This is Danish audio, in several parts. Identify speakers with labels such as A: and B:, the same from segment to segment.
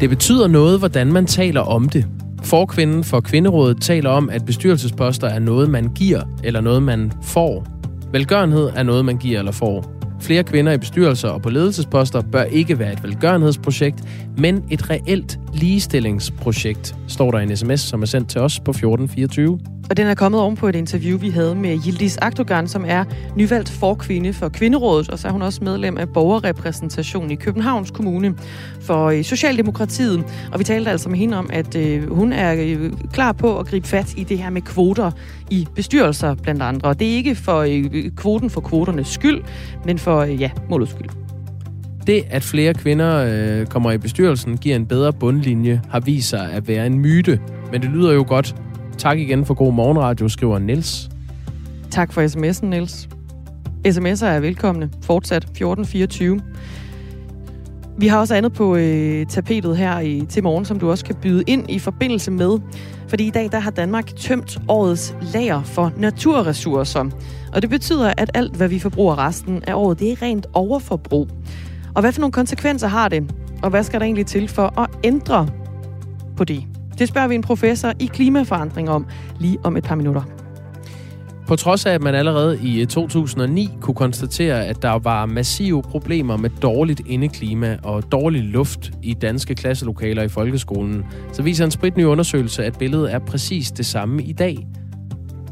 A: Det betyder noget, hvordan man taler om det. Forkvinden for Kvinderådet taler om, at bestyrelsesposter er noget, man giver, eller noget, man får. Velgørenhed er noget, man giver eller får. Flere kvinder i bestyrelser og på ledelsesposter bør ikke være et velgørenhedsprojekt, men et reelt ligestillingsprojekt, står der i en sms, som er sendt til os på 1424.
B: Og den er kommet oven på et interview, vi havde med Yildiz Akdogan, som er nyvalgt forkvinde for Kvinderådet, og så er hun også medlem af borgerrepræsentationen i Københavns Kommune for øh, Socialdemokratiet. Og vi talte altså med hende om, at øh, hun er øh, klar på at gribe fat i det her med kvoter i bestyrelser blandt andre. Og det er ikke for kvoten for kvoternes skyld, men for ja, målets skyld.
A: Det, at flere kvinder øh, kommer i bestyrelsen, giver en bedre bundlinje, har vist sig at være en myte. Men det lyder jo godt. Tak igen for god morgenradio, skriver Niels.
B: Tak for sms'en, Niels. SMS'er er velkomne. Fortsat 1424. Vi har også andet på øh, tapetet her i, til morgen, som du også kan byde ind i forbindelse med. Fordi i dag der har Danmark tømt årets lager for naturressourcer. Og det betyder, at alt, hvad vi forbruger resten af året, det er rent overforbrug. Og hvad for nogle konsekvenser har det? Og hvad skal der egentlig til for at ændre på det? Det spørger vi en professor i klimaforandring om lige om et par minutter.
A: På trods af, at man allerede i eh, 2009 kunne konstatere, at der var massive problemer med dårligt indeklima og dårlig luft i danske klasselokaler i folkeskolen, så viser en spritny undersøgelse, at billedet er præcis det samme i dag.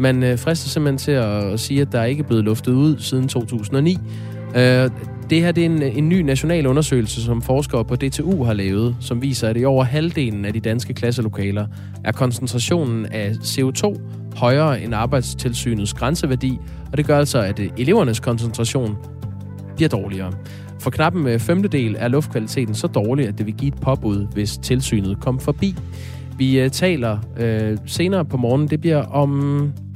A: Man eh, frister simpelthen til at sige, at der ikke er blevet luftet ud siden 2009. Det her det er en, øh, en ny national undersøgelse, som forskere på DTU har lavet, som viser, at i over halvdelen af de danske klasselokaler er koncentrationen af CO2 højere end arbejdstilsynets grænseværdi, og det gør altså, at øh, elevernes koncentration bliver dårligere. For knap en øh, femtedel er luftkvaliteten så dårlig, at det vil give et påbud, hvis tilsynet kom forbi. Vi uh, taler uh, senere på morgen, det bliver om,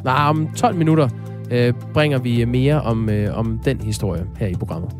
A: nej, om 12 minutter, uh, bringer vi mere om, uh, om den historie her i programmet.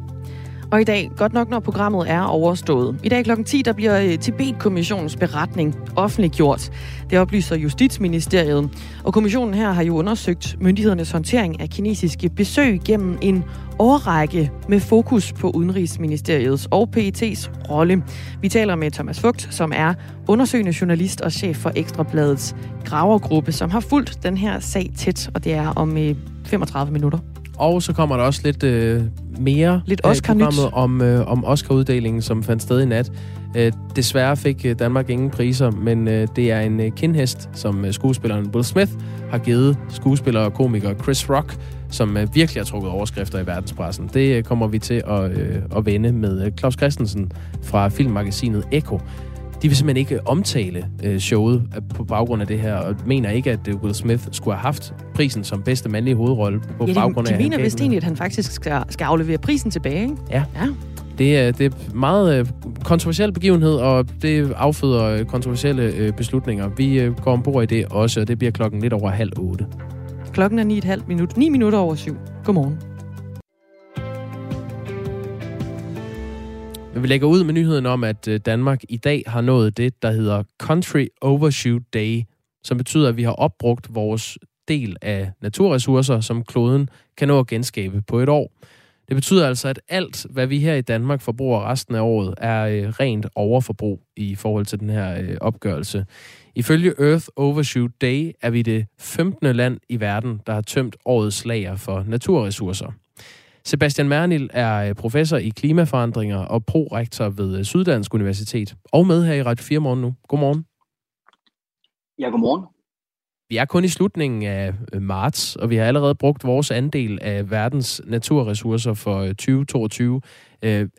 B: Og i dag, godt nok når programmet er overstået. I dag kl. 10, der bliver øh, Tibet-kommissionens beretning offentliggjort. Det oplyser Justitsministeriet. Og kommissionen her har jo undersøgt myndighedernes håndtering af kinesiske besøg gennem en årrække med fokus på Udenrigsministeriets og PET's rolle. Vi taler med Thomas Fugt, som er undersøgende journalist og chef for Ekstrabladets gravergruppe, som har fulgt den her sag tæt, og det er om øh, 35 minutter.
A: Og så kommer der også lidt øh, mere
B: lidt Oscar
A: programmet om, øh, om Oscar-uddelingen, som fandt sted i nat. Øh, desværre fik øh, Danmark ingen priser, men øh, det er en øh, kindhest, som øh, skuespilleren Will Smith har givet skuespiller og komiker Chris Rock, som øh, virkelig har trukket overskrifter i verdenspressen. Det øh, kommer vi til at, øh, at vende med øh, Claus Christensen fra filmmagasinet Echo de vil simpelthen ikke omtale øh, showet på baggrund af det her, og mener ikke, at Will Smith skulle have haft prisen som bedste mandlige hovedrolle på
B: ja,
A: baggrund
B: af... Ja, de mener vist egentlig, at han faktisk skal, skal aflevere prisen tilbage, ikke?
A: Ja. ja. Det er, det er meget øh, kontroversiel begivenhed, og det afføder øh, kontroversielle øh, beslutninger. Vi øh, går ombord i det også, og det bliver klokken lidt over halv otte.
B: Klokken er 9,5 minut. 9 minutter over syv. Godmorgen.
A: Vi lægger ud med nyheden om, at øh, Danmark i dag har nået det, der hedder Country Overshoot Day, som betyder, at vi har opbrugt vores del af naturressourcer, som kloden kan nå at genskabe på et år. Det betyder altså, at alt, hvad vi her i Danmark forbruger resten af året, er øh, rent overforbrug i forhold til den her øh, opgørelse. Ifølge Earth Overshoot Day er vi det 15. land i verden, der har tømt årets lager for naturressourcer. Sebastian Mernil er øh, professor i klimaforandringer og prorektor ved øh, Syddansk Universitet. Og med her i Radio 4 morgen nu. Godmorgen.
C: Ja, godmorgen.
A: Vi er kun i slutningen af øh, marts, og vi har allerede brugt vores andel af verdens naturressourcer for 2022.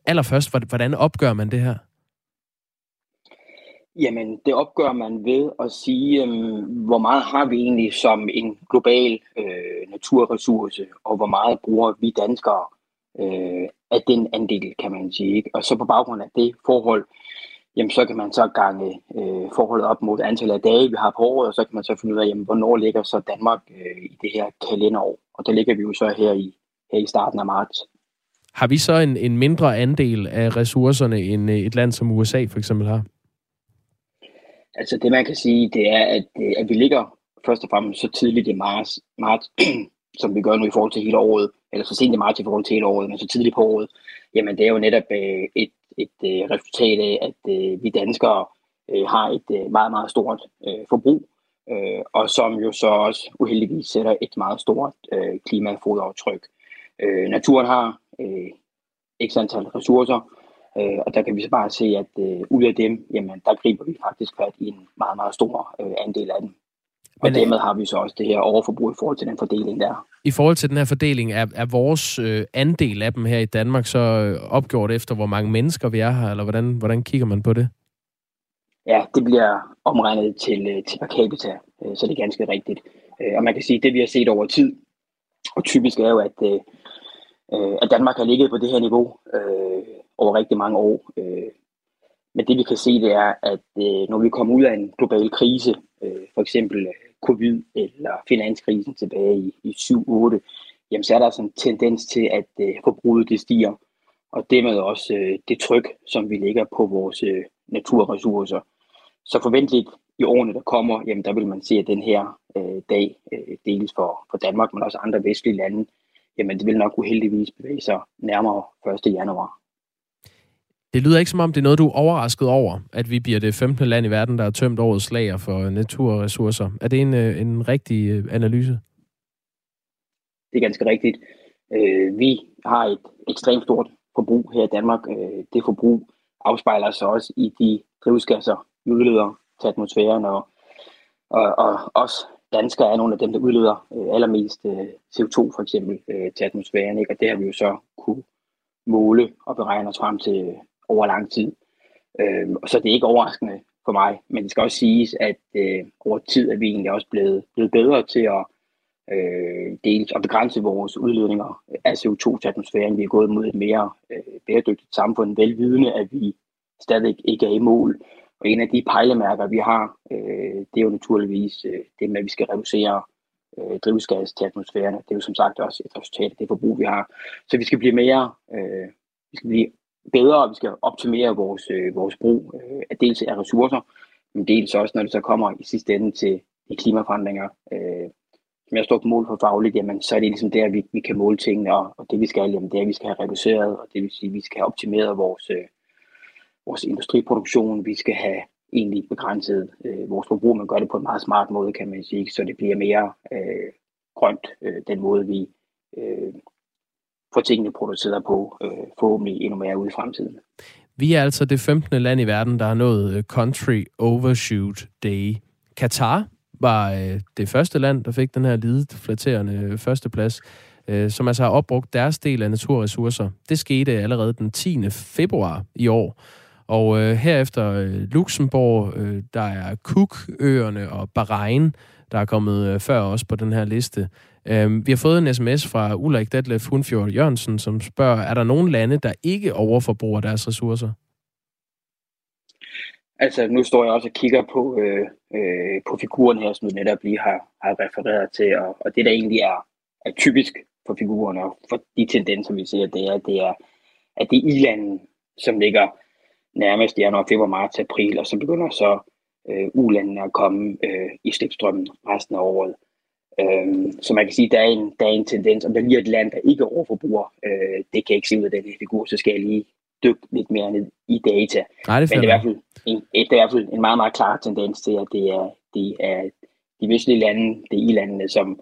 A: allerførst, hvordan opgør man det her?
C: Jamen, det opgør man ved at sige, øhm, hvor meget har vi egentlig som en global øh, naturressource, og hvor meget bruger vi danskere øh, af den andel, kan man sige. Ikke? Og så på baggrund af det forhold, jamen så kan man så gange øh, forholdet op mod antallet af dage, vi har på året, og så kan man så finde ud af, jamen, hvornår ligger så Danmark øh, i det her kalenderår. Og der ligger vi jo så her i, her i starten af marts.
A: Har vi så en, en mindre andel af ressourcerne, end øh, et land som USA for eksempel har?
C: Altså det man kan sige, det er, at, øh, at vi ligger først og fremmest så tidligt i marts, marts som vi gør nu i forhold til hele året, eller så sent i marts i forhold til hele året, men så tidligt på året, jamen det er jo netop øh, et, et øh, resultat af, at øh, vi danskere øh, har et øh, meget, meget stort øh, forbrug, øh, og som jo så også uheldigvis sætter et meget stort øh, klimafoderaftryk. Øh, naturen har øh, x antal ressourcer, øh, og der kan vi så bare se, at øh, ud af dem, jamen, der griber vi faktisk fat i en meget, meget stor øh, andel af dem. Og Men, øh, dermed har vi så også det her overforbrug i forhold til den fordeling der.
A: I forhold til den her fordeling, er, er vores øh, andel af dem her i Danmark så øh, opgjort efter, hvor mange mennesker vi er her, eller hvordan, hvordan kigger man på det?
C: Ja, det bliver omregnet til, øh, til per capita, øh, så det er ganske rigtigt. Øh, og man kan sige, at det vi har set over tid, og typisk er jo, at, at Danmark har ligget på det her niveau øh, over rigtig mange år. Øh, men det vi kan se, det er, at øh, når vi kommer ud af en global krise, øh, for eksempel øh, covid eller finanskrisen tilbage i, i 7-8, jamen så er der sådan en tendens til, at øh, forbruget det stiger, og dermed også øh, det tryk, som vi lægger på vores øh, naturressourcer. Så forventeligt i årene, der kommer, jamen der vil man se, at den her øh, dag, øh, dels for, for Danmark, men også andre vestlige lande, jamen det vil nok uheldigvis bevæge sig nærmere 1. januar.
A: Det lyder ikke som om, det er noget, du er overrasket over, at vi bliver det 15. land i verden, der har tømt årets lager for naturressourcer. Er det en, øh, en rigtig øh, analyse?
C: Det er ganske rigtigt. Øh, vi har et ekstremt stort forbrug her i Danmark. Det forbrug afspejler sig også i de drivhusgasser, vi udleder til atmosfæren, og, og, og os danskere er nogle af dem, der udleder allermest CO2 for eksempel til atmosfæren, ikke? og det har vi jo så kunne måle og beregne os frem til over lang tid. Øh, så det er ikke overraskende for mig, men det skal også siges, at øh, over tid er vi egentlig også blevet, blevet bedre til at øh, dels at begrænse vores udledninger af CO2 til atmosfæren. Vi er gået mod et mere øh, bæredygtigt samfund, velvidende, at vi stadig ikke er i mål. Og en af de pejlemærker, vi har, øh, det er jo naturligvis øh, det med, at vi skal reducere øh, drivhusgas til atmosfæren. Det er jo som sagt også et resultat af det forbrug, vi har. Så vi skal blive mere, øh, vi skal blive bedre, og vi skal optimere vores, øh, vores brug øh, af dels af ressourcer, men dels også, når det så kommer i sidste ende til de klimaforandringer. Øh, som jeg står på mål for fagligt, jamen, så er det ligesom der, vi, vi kan måle tingene, og, og det vi skal, jamen, det er, at vi skal have reduceret, og det vil sige, at vi skal have optimeret vores, øh, vores industriproduktion, vi skal have egentlig begrænset øh, vores forbrug, men gør det på en meget smart måde, kan man sige, så det bliver mere øh, grønt, øh, den måde vi øh, få tingene produceret på, øh, forhåbentlig endnu mere ude i fremtiden.
A: Vi er altså det 15. land i verden, der har nået øh, Country Overshoot Day. Katar var øh, det første land, der fik den her lidet flatterende øh, førsteplads, øh, som altså har opbrugt deres del af naturressourcer. Det skete allerede den 10. februar i år. Og øh, herefter øh, Luxembourg, øh, der er Cook-øerne og Bahrain, der er kommet øh, før os på den her liste. Øhm, vi har fået en sms fra Ulrik Detlef Hundfjord Jørgensen, som spørger, er der nogen lande, der ikke overforbruger deres ressourcer?
C: Altså, nu står jeg også og kigger på, øh, øh, på figuren her, som du netop lige har, har refereret til, og, og det, der egentlig er, er typisk for figurerne og for de tendenser, vi ser, det er, det er, at det er i-landen, som ligger nærmest januar, februar, marts, april, og så begynder så øh, ulandene at komme øh, i slipstrømmen resten af året. Øh, så man kan sige, at der er en, der er en tendens, om der lige er et land, der ikke overforbruger, øh, det kan jeg ikke se ud af den her figur, så skal jeg lige dykke lidt mere ned i data.
A: Nej, det
C: Men det er, i hvert fald en, det er i hvert fald en meget, meget klar tendens til, at det er, det er de vestlige lande, det er i-landene, som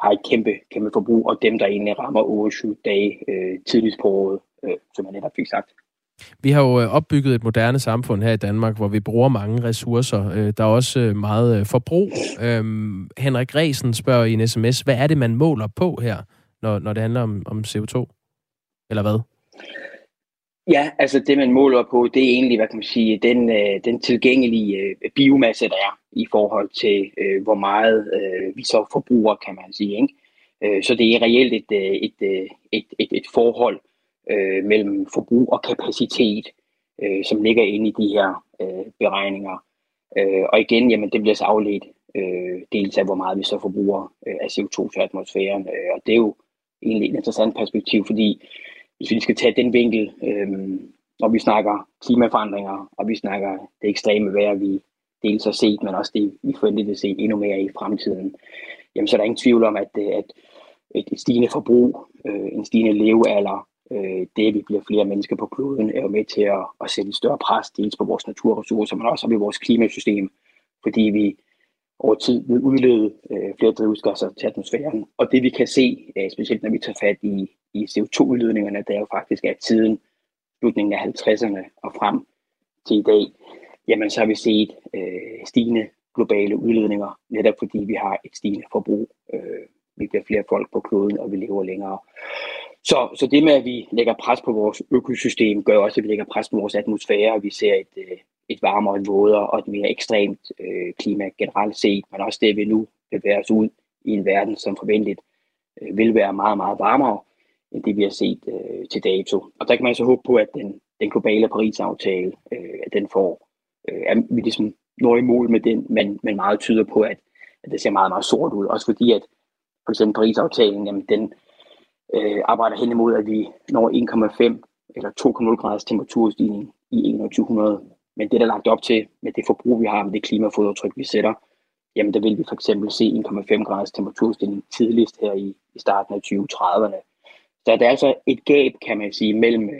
C: har et kæmpe, kæmpe forbrug, og dem, der egentlig rammer 28 dage øh, tidligst på året, øh, som jeg netop fik sagt.
A: Vi har jo øh, opbygget et moderne samfund her i Danmark, hvor vi bruger mange ressourcer. Øh, der er også øh, meget forbrug. Øhm, Henrik Resen spørger i en sms, hvad er det, man måler på her, når, når det handler om, om CO2? Eller hvad?
C: Ja, altså det, man måler på, det er egentlig, hvad kan man sige, den, den tilgængelige biomasse, der er i forhold til, hvor meget vi så forbruger, kan man sige. Ikke? Så det er reelt et, et, et, et, et forhold, øh, mellem forbrug og kapacitet, øh, som ligger inde i de her øh, beregninger. Øh, og igen, jamen, det bliver så afledt øh, dels af, hvor meget vi så forbruger øh, af CO2 til atmosfæren. Øh, og det er jo egentlig et interessant perspektiv, fordi hvis vi skal tage den vinkel, øh, når vi snakker klimaforandringer, og vi snakker det ekstreme vejr, vi dels har set, men også det, vi forventer at se endnu mere i fremtiden, jamen så er der ingen tvivl om, at, øh, at et stigende forbrug, øh, en stigende levealder, Øh, det, at vi bliver flere mennesker på kloden, er jo med til at, at sætte et større pres, dels på vores naturressourcer, men også op i vores klimasystem, fordi vi over tid vil udlede øh, flere drivhusgasser til atmosfæren. Og det vi kan se, øh, specielt når vi tager fat i, i CO2-udledningerne, det er jo faktisk, at siden slutningen af 50'erne og frem til i dag, jamen så har vi set øh, stigende globale udledninger, netop fordi vi har et stigende forbrug. Øh, vi bliver flere folk på kloden, og vi lever længere. Så, så det med, at vi lægger pres på vores økosystem, gør også, at vi lægger pres på vores atmosfære, og vi ser et, øh, et varmere, et vådere og et mere ekstremt øh, klima generelt set, men også det, at vi nu bevæger os ud i en verden, som forventeligt øh, vil være meget, meget varmere, end det vi har set øh, til dato. Og der kan man så håbe på, at den, den globale Paris-aftale, øh, at den får, øh, at vi ligesom når i mål med den, men, men meget tyder på, at, at det ser meget, meget sort ud. Også fordi, at for eksempel Paris-aftalen, jamen, den øh, Øh, arbejder hen imod, at vi når 1,5 eller 2,0 graders temperaturstigning i 2100. Men det, der er lagt op til med det forbrug, vi har, med det klimafodretryk, vi sætter, jamen der vil vi for eksempel se 1,5 graders temperaturstigning tidligst her i, i starten af 2030'erne. Så der er altså et gab, kan man sige, mellem,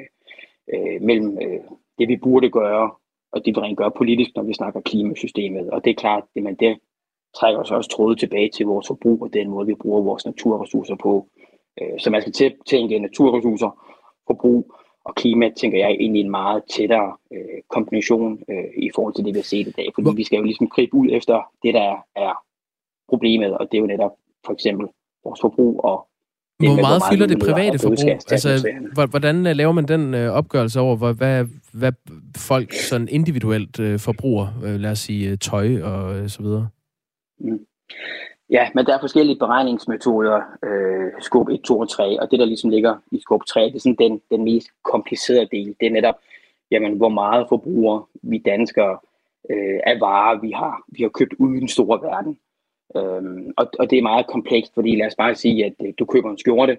C: øh, mellem øh, det, vi burde gøre, og det, vi rent gør politisk, når vi snakker klimasystemet. Og det er klart, det, man det trækker os også tråde tilbage til vores forbrug og den måde, vi bruger vores naturressourcer på. Øh, så man skal tænke naturressourcer, forbrug og klima, tænker jeg, ind i en meget tættere øh, kombination øh, i forhold til det, vi har set i dag. Fordi vi skal jo ligesom gribe ud efter det, der er problemet, og det er jo netop for eksempel vores forbrug og
A: hvor meget, fylder det private forbrug? Altså, hvordan øh, laver man den øh, opgørelse over, hvad, hvad, hvad folk sådan individuelt øh, forbruger? Øh, lad os sige tøj og øh, så videre.
C: Mm. Ja, men der er forskellige beregningsmetoder, øh, skub 1, 2 og 3, og det, der ligesom ligger i skub 3, det er sådan den, den mest komplicerede del. Det er netop, jamen, hvor meget forbruger vi danskere øh, af varer, vi har, vi har købt uden i den store verden. Øhm, og, og det er meget komplekst, fordi lad os bare sige, at øh, du køber en skjorte,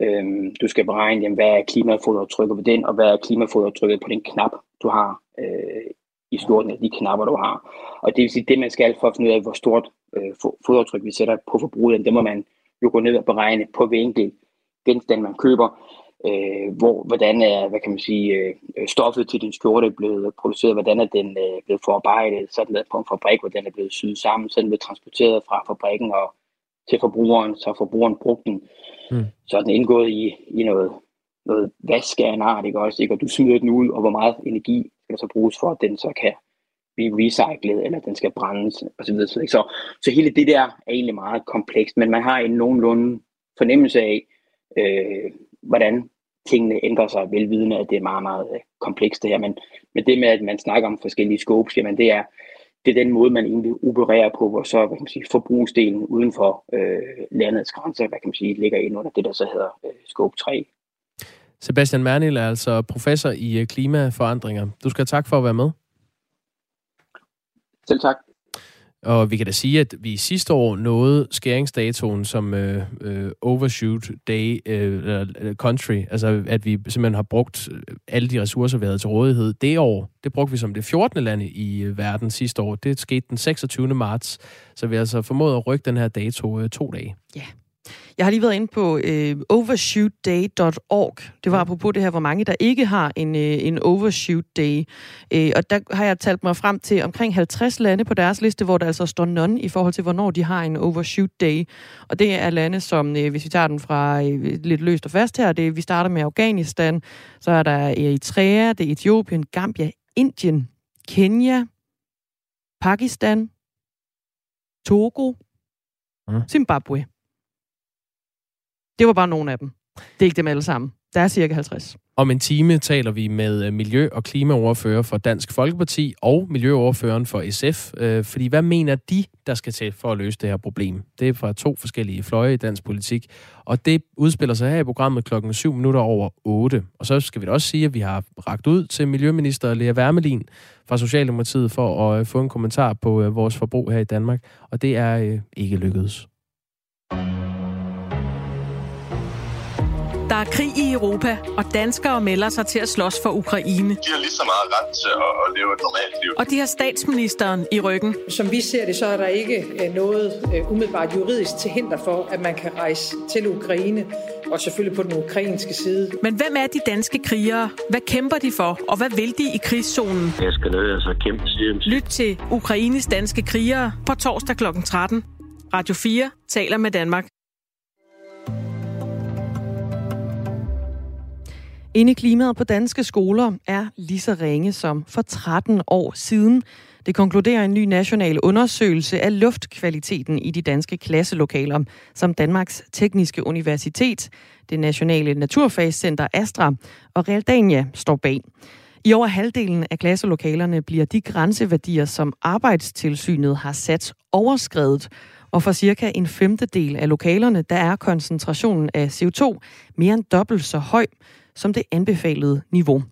C: øhm, du skal beregne, jamen, hvad er klimafodertrykket på den, og hvad er klimafodertrykket på den knap, du har øh, i skjorten, af de knapper, du har. Og det vil sige, det man skal for at finde ud af, hvor stort øh, fodertryk vi sætter på forbruget, det må man jo gå ned og beregne på hver enkelt genstand, man køber øh, hvor, hvordan er hvad kan man sige, øh, stoffet til din skjorte blevet produceret, hvordan er den øh, blevet forarbejdet, så er den på en fabrik, hvordan er blevet syet sammen, så er den blevet transporteret fra fabrikken og til forbrugeren, så forbrugeren brugt den, mm. så er den indgået i, i noget, noget vask af en art, ikke også, ikke? og du smider den ud, og hvor meget energi skal så bruges for, at den så kan blive recyclet, eller den skal brændes, osv. Så, så, så, så hele det der er egentlig meget komplekst, men man har en nogenlunde fornemmelse af, øh, hvordan tingene ændrer sig velvidende, at det er meget, meget øh, komplekst det her. Men, men det med, at man snakker om forskellige scopes, jamen det er, det er den måde, man egentlig opererer på, hvor så hvad kan man sige, forbrugsdelen uden for øh, landets grænser, hvad kan man sige, ligger ind under det, der så hedder øh, scope 3.
A: Sebastian Mernil er altså professor i øh, klimaforandringer. Du skal have tak for at være med.
C: Selv tak.
A: Og vi kan da sige, at vi sidste år nåede skæringsdatoen som øh, øh, overshoot day øh, country, altså at vi simpelthen har brugt øh, alle de ressourcer, vi havde til rådighed. Det år, det brugte vi som det 14. land i øh, verden sidste år. Det skete den 26. marts, så vi har altså formået at rykke den her dato øh, to dage.
B: Ja. Yeah. Jeg har lige været inde på øh, overshootday.org. Det var apropos det her, hvor mange der ikke har en, øh, en overshoot day. Øh, og der har jeg talt mig frem til omkring 50 lande på deres liste, hvor der altså står none i forhold til, hvornår de har en overshoot day. Og det er lande, som, øh, hvis vi tager den fra øh, lidt løst og fast her, det, vi starter med Afghanistan, så er der Eritrea, det er Etiopien, Gambia, Indien, Kenya, Pakistan, Togo, mm. Zimbabwe. Det var bare nogle af dem. Det er ikke dem alle sammen. Der er cirka 50.
A: Om en time taler vi med øh, miljø- og klimaoverfører for Dansk Folkeparti og miljøoverføreren for SF. Øh, fordi hvad mener de, der skal til for at løse det her problem? Det er fra to forskellige fløje i dansk politik. Og det udspiller sig her i programmet klokken 7 minutter over 8. Og så skal vi da også sige, at vi har ragt ud til Miljøminister Lea Wermelin fra Socialdemokratiet for at øh, få en kommentar på øh, vores forbrug her i Danmark. Og det er ikke lykkedes.
D: Der er krig i Europa, og danskere melder sig til at slås for Ukraine.
E: De har lige så meget ret til at leve et normalt liv.
D: Og de har statsministeren i ryggen.
F: Som vi ser det, så er der ikke øh, noget øh, umiddelbart juridisk til hinder for, at man kan rejse til Ukraine og selvfølgelig på den ukrainske side.
D: Men hvem er de danske krigere? Hvad kæmper de for, og hvad vil de i krigszonen?
G: Jeg skal ned og så kæmpe til.
D: Lyt til Ukraines danske krigere på torsdag kl. 13. Radio 4 taler med Danmark.
B: Indeklimaet på danske skoler er lige så ringe som for 13 år siden. Det konkluderer en ny national undersøgelse af luftkvaliteten i de danske klasselokaler, som Danmarks Tekniske Universitet, det nationale naturfagscenter Astra og Realdania står bag. I over halvdelen af klasselokalerne bliver de grænseværdier, som arbejdstilsynet har sat overskrevet, og for cirka en femtedel af lokalerne, der er koncentrationen af CO2 mere end dobbelt så høj som det anbefalede niveau.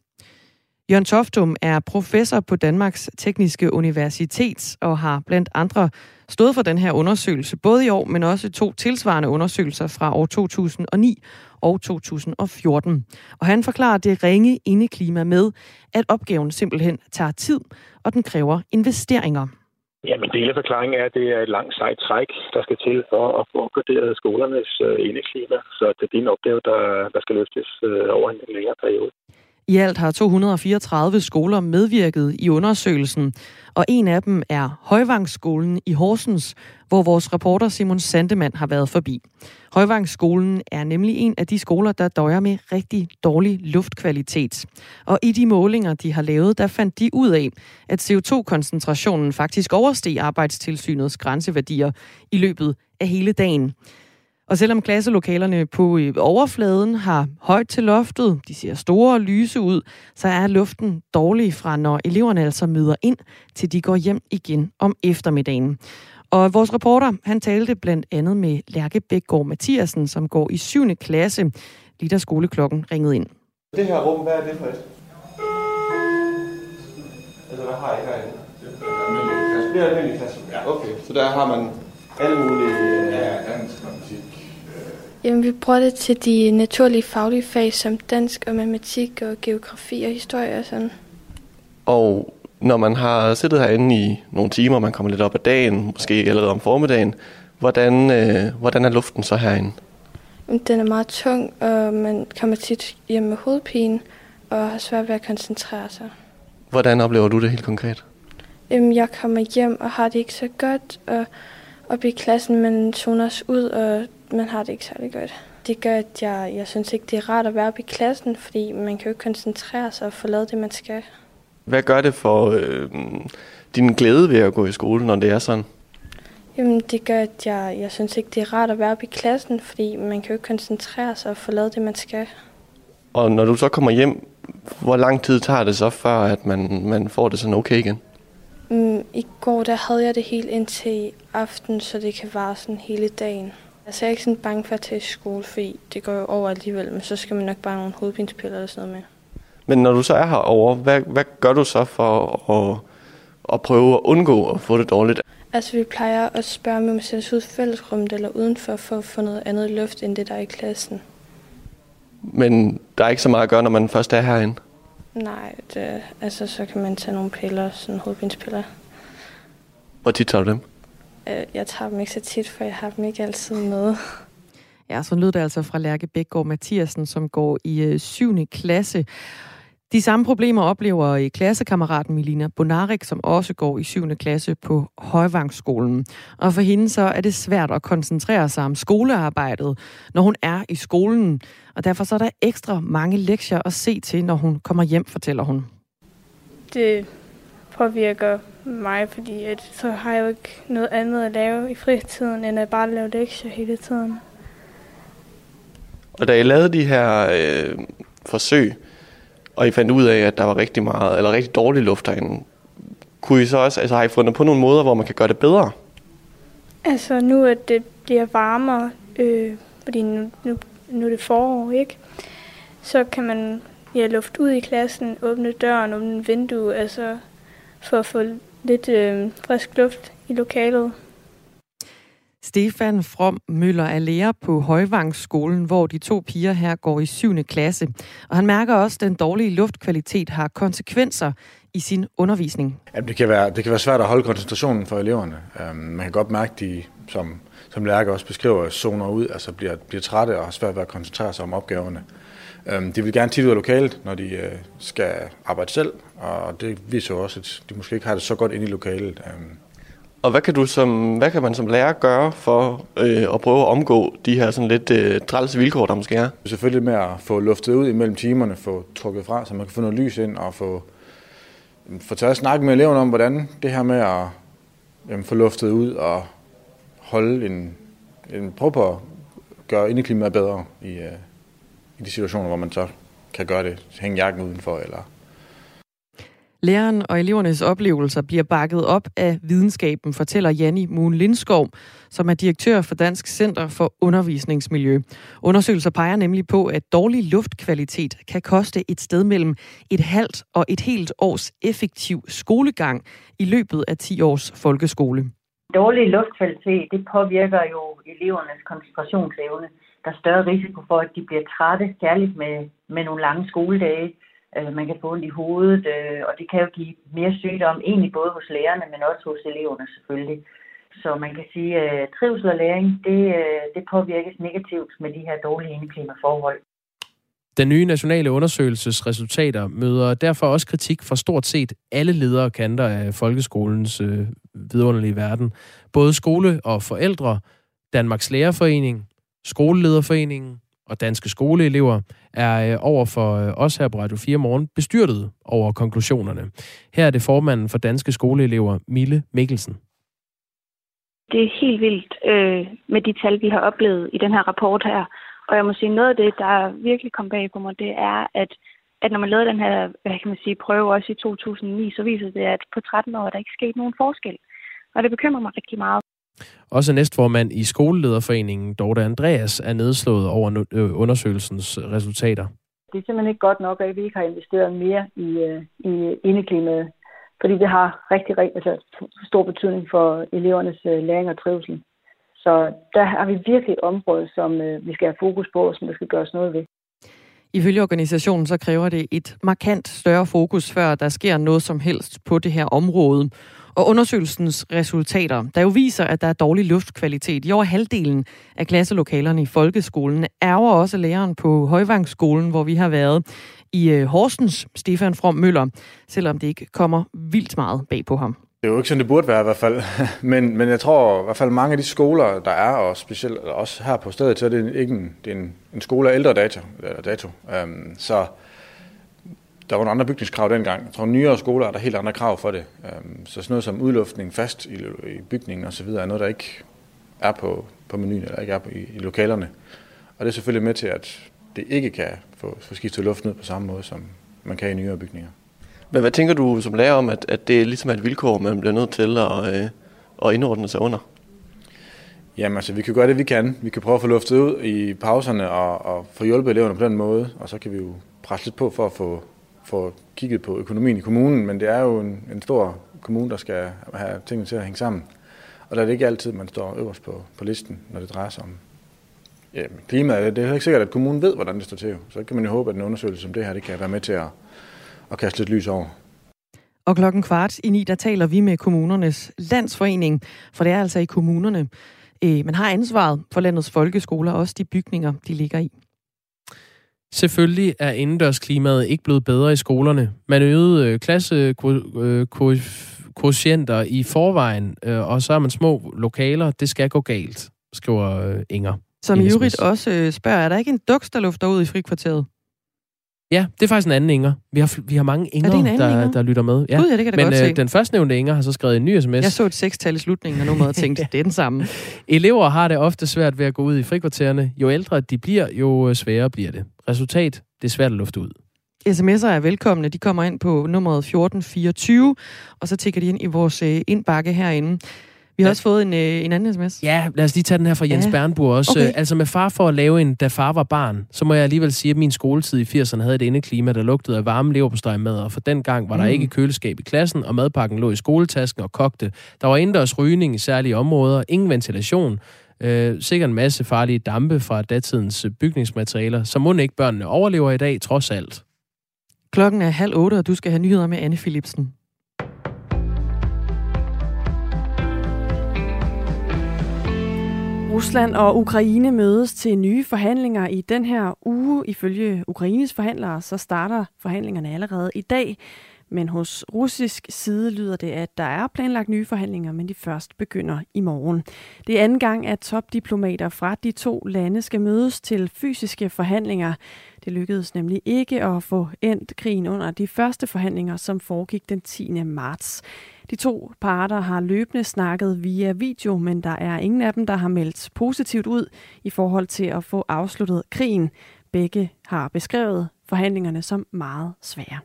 B: Jørgen Toftum er professor på Danmarks Tekniske Universitet og har blandt andre stået for den her undersøgelse, både i år, men også to tilsvarende undersøgelser fra år 2009 og 2014. Og han forklarer det ringe indeklima med, at opgaven simpelthen tager tid, og den kræver investeringer.
H: Jamen, del af forklaringen er, at det er et langt sejt træk, der skal til for at få opgraderet skolernes øh, indeklima. Så det er en opgave, der, der skal løftes øh, over en længere periode.
B: I alt har 234 skoler medvirket i undersøgelsen, og en af dem er Højvangsskolen i Horsens, hvor vores reporter Simon Sandemann har været forbi. Højvangsskolen er nemlig en af de skoler, der døjer med rigtig dårlig luftkvalitet. Og i de målinger, de har lavet, der fandt de ud af, at CO2-koncentrationen faktisk oversteg arbejdstilsynets grænseværdier i løbet af hele dagen. Og selvom klasselokalerne på øh, overfladen har højt til loftet, de ser store og lyse ud, så er luften dårlig fra, når eleverne altså møder ind, til de går hjem igen om eftermiddagen. Og vores reporter, han talte blandt andet med Lærke Bækgaard Mathiasen, som går i 7. klasse, lige da skoleklokken ringede ind.
I: Det her rum, hvad er det for et? Altså, hvad har I herinde? Det er et almindeligt klasse. Okay, så der har man alle mulige... Ja, dansk, matematik.
J: Jamen, vi bruger det til de naturlige faglige fag, som dansk og matematik og geografi og historie og sådan.
K: Og når man har siddet herinde i nogle timer, man kommer lidt op ad dagen, måske allerede om formiddagen, hvordan, øh, hvordan er luften så herinde?
J: Den er meget tung, og man kommer tit hjem med hovedpine og har svært ved at koncentrere sig.
K: Hvordan oplever du det helt konkret?
J: Jamen, jeg kommer hjem og har det ikke så godt, og op i klassen, man zoner os ud, og man har det ikke særlig godt. Det gør, at jeg, jeg synes ikke, det er rart at være oppe i klassen, fordi man kan jo ikke koncentrere sig og få lavet det, man skal.
K: Hvad gør det for øh, din glæde ved at gå i skole, når det er sådan?
J: Jamen, det gør, at jeg, jeg synes ikke, det er rart at være oppe i klassen, fordi man kan jo ikke koncentrere sig og få lavet det, man skal.
K: Og når du så kommer hjem, hvor lang tid tager det så, før at man, man får det sådan okay igen?
J: Mm, I går der havde jeg det helt indtil aften, så det kan vare sådan hele dagen. Altså, jeg er ikke sådan bange for at tage i skole, fordi det går jo over alligevel, men så skal man nok bare nogle hovedpinspiller eller sådan noget med.
K: Men når du så er herovre, hvad, hvad gør du så for at, at prøve at undgå at få det dårligt?
J: Altså, vi plejer at spørge, om vi sætter ud i fællesrummet eller udenfor, for at få noget andet luft, end det der er i klassen.
K: Men der er ikke så meget at gøre, når man først er herinde?
J: Nej, det, altså så kan man tage nogle piller, sådan hovedpinspiller.
K: Hvor tit tager du dem?
J: Øh, jeg tager dem ikke så tit, for jeg har dem ikke altid med.
B: Ja, så lød det altså fra Lærke Bækgaard Mathiasen, som går i øh, 7. klasse. De samme problemer oplever i klassekammeraten Milina Bonarik, som også går i 7. klasse på Højvangsskolen. Og for hende så er det svært at koncentrere sig om skolearbejdet, når hun er i skolen. Og derfor så er der ekstra mange lektier at se til, når hun kommer hjem, fortæller hun.
L: Det påvirker mig, fordi at, så har jeg jo ikke noget andet at lave i fritiden, end at bare lave lektier hele tiden.
K: Og da I lavede de her øh, forsøg, og I fandt ud af, at der var rigtig meget, eller rigtig dårlig luft derinde, kunne I så også, altså har I fundet på nogle måder, hvor man kan gøre det bedre?
L: Altså nu, at det bliver varmere, øh, fordi nu, nu, nu er det forår, ikke? Så kan man ja, luft ud i klassen, åbne døren, åbne vindue, altså for at få lidt øh, frisk luft i lokalet.
B: Stefan From Møller er lærer på Højvangsskolen, hvor de to piger her går i 7. klasse. Og han mærker også, at den dårlige luftkvalitet har konsekvenser i sin undervisning.
M: Jamen, det, kan være, det kan være svært at holde koncentrationen for eleverne. Um, man kan godt mærke, at de, som, som lærer også beskriver, zoner ud, altså bliver, bliver trætte og har svært ved at koncentrere sig om opgaverne. Um, de vil gerne tit ud af lokalet, når de uh, skal arbejde selv, og det viser jo også, at de måske ikke har det så godt inde i lokalet. Um,
K: og hvad kan, du som, hvad kan man som lærer gøre for øh, at prøve at omgå de her sådan lidt øh, trælse vilkår, der måske er?
M: Selvfølgelig med at få luftet ud imellem timerne, få trukket fra, så man kan få noget lys ind og få, få taget at snakke med eleverne om, hvordan det her med at jamen, få luftet ud og holde en, en prøve på at gøre indeklimaet bedre i, øh, i de situationer, hvor man så kan gøre det, hænge jakken udenfor eller
B: Læreren og elevernes oplevelser bliver bakket op af videnskaben, fortæller Janni Moon Lindskov, som er direktør for Dansk Center for Undervisningsmiljø. Undersøgelser peger nemlig på, at dårlig luftkvalitet kan koste et sted mellem et halvt og et helt års effektiv skolegang i løbet af 10 års folkeskole.
N: Dårlig luftkvalitet det påvirker jo elevernes koncentrationsevne. Der er større risiko for, at de bliver trætte, særligt med, med nogle lange skoledage Øh, man kan få ondt i hovedet, øh, og det kan jo give mere sygdom, egentlig både hos lærerne, men også hos eleverne selvfølgelig. Så man kan sige, at trivsel og læring, det, øh, det påvirkes negativt med de her dårlige indeklimaforhold.
A: Den nye nationale undersøgelsesresultater møder derfor også kritik fra stort set alle ledere og kanter af folkeskolens øh, vidunderlige verden. Både skole og forældre, Danmarks Lærerforening, Skolelederforeningen, og danske skoleelever er øh, over for øh, os her på Radio 4 Morgen bestyrtet over konklusionerne. Her er det formanden for danske skoleelever, Mille Mikkelsen.
O: Det er helt vildt øh, med de tal, vi har oplevet i den her rapport her. Og jeg må sige, noget af det, der virkelig kom bag på mig, det er, at, at når man lavede den her hvad kan man sige, prøve også i 2009, så viser det, at på 13 år er der ikke sket nogen forskel. Og det bekymrer mig rigtig meget.
A: Også næstformand i skolelederforeningen, Dorte Andreas, er nedslået over øh, undersøgelsens resultater.
P: Det er simpelthen ikke godt nok, at vi ikke har investeret mere i, øh, i indeklimaet, fordi det har rigtig, rigtig altså, stor betydning for elevernes øh, læring og trivsel. Så der har vi virkelig et område, som vi skal have fokus på, og som der skal gøres noget ved.
B: Ifølge organisationen så kræver det et markant større fokus, før der sker noget som helst på det her område og undersøgelsens resultater, der jo viser, at der er dårlig luftkvalitet i over halvdelen af klasselokalerne i folkeskolen, ærger også læreren på Højvangsskolen, hvor vi har været i øh, Horsens, Stefan From Møller, selvom det ikke kommer vildt meget bag på ham.
M: Det er jo ikke sådan, det burde være i hvert fald. Men, men jeg tror i hvert fald mange af de skoler, der er, og specielt også her på stedet, så er det ikke en, det er en, en skole af ældre dato. Eller dato. Um, så der var nogle andre bygningskrav dengang. Jeg tror, nyere skoler er der helt andre krav for det. Øhm, så sådan noget som udluftning fast i, i bygningen osv. er noget, der ikke er på, på menuen, eller ikke er på, i, i lokalerne. Og det er selvfølgelig med til, at det ikke kan få, få skiftet luften ud på samme måde, som man kan i nyere bygninger.
K: Men hvad tænker du som lærer om, at, at det er ligesom et vilkår, man bliver nødt til at, øh, at indordne sig under?
M: Jamen altså, vi kan gøre det, vi kan. Vi kan prøve at få luftet ud i pauserne og, og få hjulpet eleverne på den måde, og så kan vi jo presse lidt på for at få få kigget på økonomien i kommunen, men det er jo en, en stor kommune, der skal have tingene til at hænge sammen. Og der er det ikke altid, man står øverst på, på listen, når det drejer sig om ja, klimaet. Det er ikke sikkert, at kommunen ved, hvordan det står til. Så kan man jo håbe, at en undersøgelse som det her, det kan være med til at, at kaste lidt lys over.
B: Og klokken kvart i ni, der taler vi med kommunernes landsforening, for det er altså i kommunerne, øh, man har ansvaret for landets folkeskoler, også de bygninger, de ligger i.
A: Selvfølgelig er indendørsklimaet ikke blevet bedre i skolerne. Man øgede øh, klassekvotienter øh, i forvejen, øh, og så har man små lokaler. Det skal gå galt, skriver Inger.
B: Som i øvrigt også spørger, er der ikke en duks, der lufter ud i frikvarteret?
A: Ja, det er faktisk en anden Inger. Vi har, vi har mange Inger, der, Inger? der lytter med.
B: Ja. Gud, ja, det kan
A: Men
B: godt
A: øh, den første nævnte Inger har så skrevet en ny sms.
B: Jeg så et sekstal i slutningen af nummeret og tænkte, det er den samme.
A: Elever har det ofte svært ved at gå ud i frikvartererne. Jo ældre de bliver, jo øh, sværere bliver det. Resultat, det er svært at lufte ud.
B: SMS'er er velkomne. De kommer ind på nummeret 1424, og så tigger de ind i vores øh, indbakke herinde. Vi har også fået en, øh, en anden sms.
A: Ja, lad os lige tage den her fra Jens Ja. Bernburg også.
B: Okay.
A: Okay. Altså med far for at lave en, da far var barn, så må jeg alligevel sige, at min skoletid i 80'erne havde et indeklima, der lugtede af varme leverpostejmad, og for den gang var der
B: Mm.
A: ikke køleskab i klassen, og madpakken lå i skoletasken og kogte. Der var indendørs rygning i særlige områder, ingen ventilation, øh, sikkert en masse farlige dampe fra datidens øh, bygningsmaterialer, så må ikke børnene overlever i dag, trods alt.
B: Klokken er halv otte, og du skal have nyheder med Anne Philipsen.
Q: Rusland og Ukraine mødes til nye forhandlinger i den her uge. Ifølge Ukraines forhandlere, så starter forhandlingerne allerede i dag. Men hos russisk side lyder det, at der er planlagt nye forhandlinger, men de først begynder i morgen. Det er anden gang, at topdiplomater fra de to lande skal mødes til fysiske forhandlinger. Det lykkedes nemlig ikke at få endt krigen under de første forhandlinger, som foregik den 10. marts. De to parter har løbende snakket via video, men der er ingen af dem, der har meldt positivt ud i forhold til at få afsluttet krigen. Begge har beskrevet forhandlingerne som meget svære.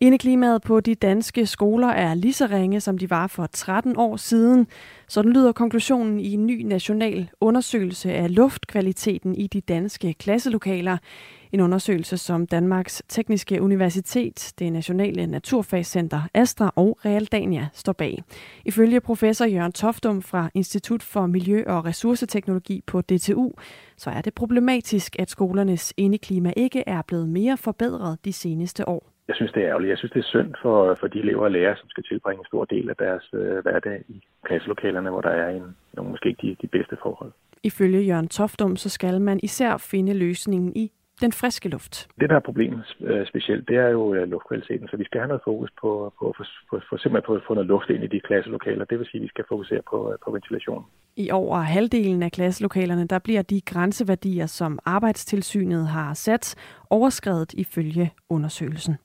Q: Indeklimaet på de danske skoler er lige så ringe, som de var for 13 år siden. Sådan lyder konklusionen i en ny national undersøgelse af luftkvaliteten i de danske klasselokaler. En undersøgelse, som Danmarks Tekniske Universitet, det nationale naturfagscenter Astra og Realdania står bag. Ifølge professor Jørgen Toftum fra Institut for Miljø- og Ressourceteknologi på DTU, så er det problematisk, at skolernes indeklima ikke er blevet mere forbedret de seneste år.
H: Jeg synes, det er ærgerligt. Jeg synes, det er synd for, for de elever og lærere, som skal tilbringe en stor del af deres øh, hverdag i klasselokalerne, hvor der er en, nogle måske ikke de, de bedste forhold.
Q: Ifølge Jørgen Toftum, så skal man især finde løsningen i den friske luft.
H: Det, der er problemet øh, specielt, det er jo øh, luftkvaliteten, så vi skal have noget fokus på, på, på, på, på simpelthen på at få noget luft ind i de klasselokaler. Det vil sige, at vi skal fokusere på, øh, på ventilation.
Q: I over halvdelen af klasselokalerne, der bliver de grænseværdier, som Arbejdstilsynet har sat, overskrevet ifølge undersøgelsen.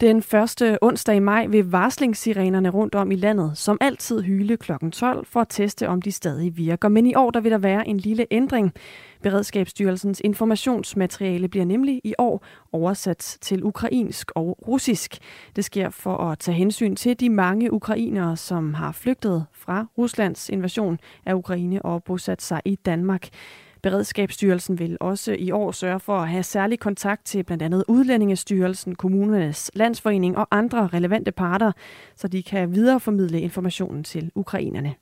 Q: Den første onsdag i maj vil varslingssirenerne rundt om i landet som altid hyle kl. 12 for at teste, om de stadig virker. Men i år der vil der være en lille ændring. Beredskabsstyrelsens informationsmateriale bliver nemlig i år oversat til ukrainsk og russisk. Det sker for at tage hensyn til de mange ukrainere, som har flygtet fra Ruslands invasion af Ukraine og bosat sig i Danmark. Beredskabsstyrelsen vil også i år sørge for at have særlig kontakt til blandt andet Udlændingestyrelsen, kommunernes landsforening og andre relevante parter, så de kan videreformidle informationen til ukrainerne.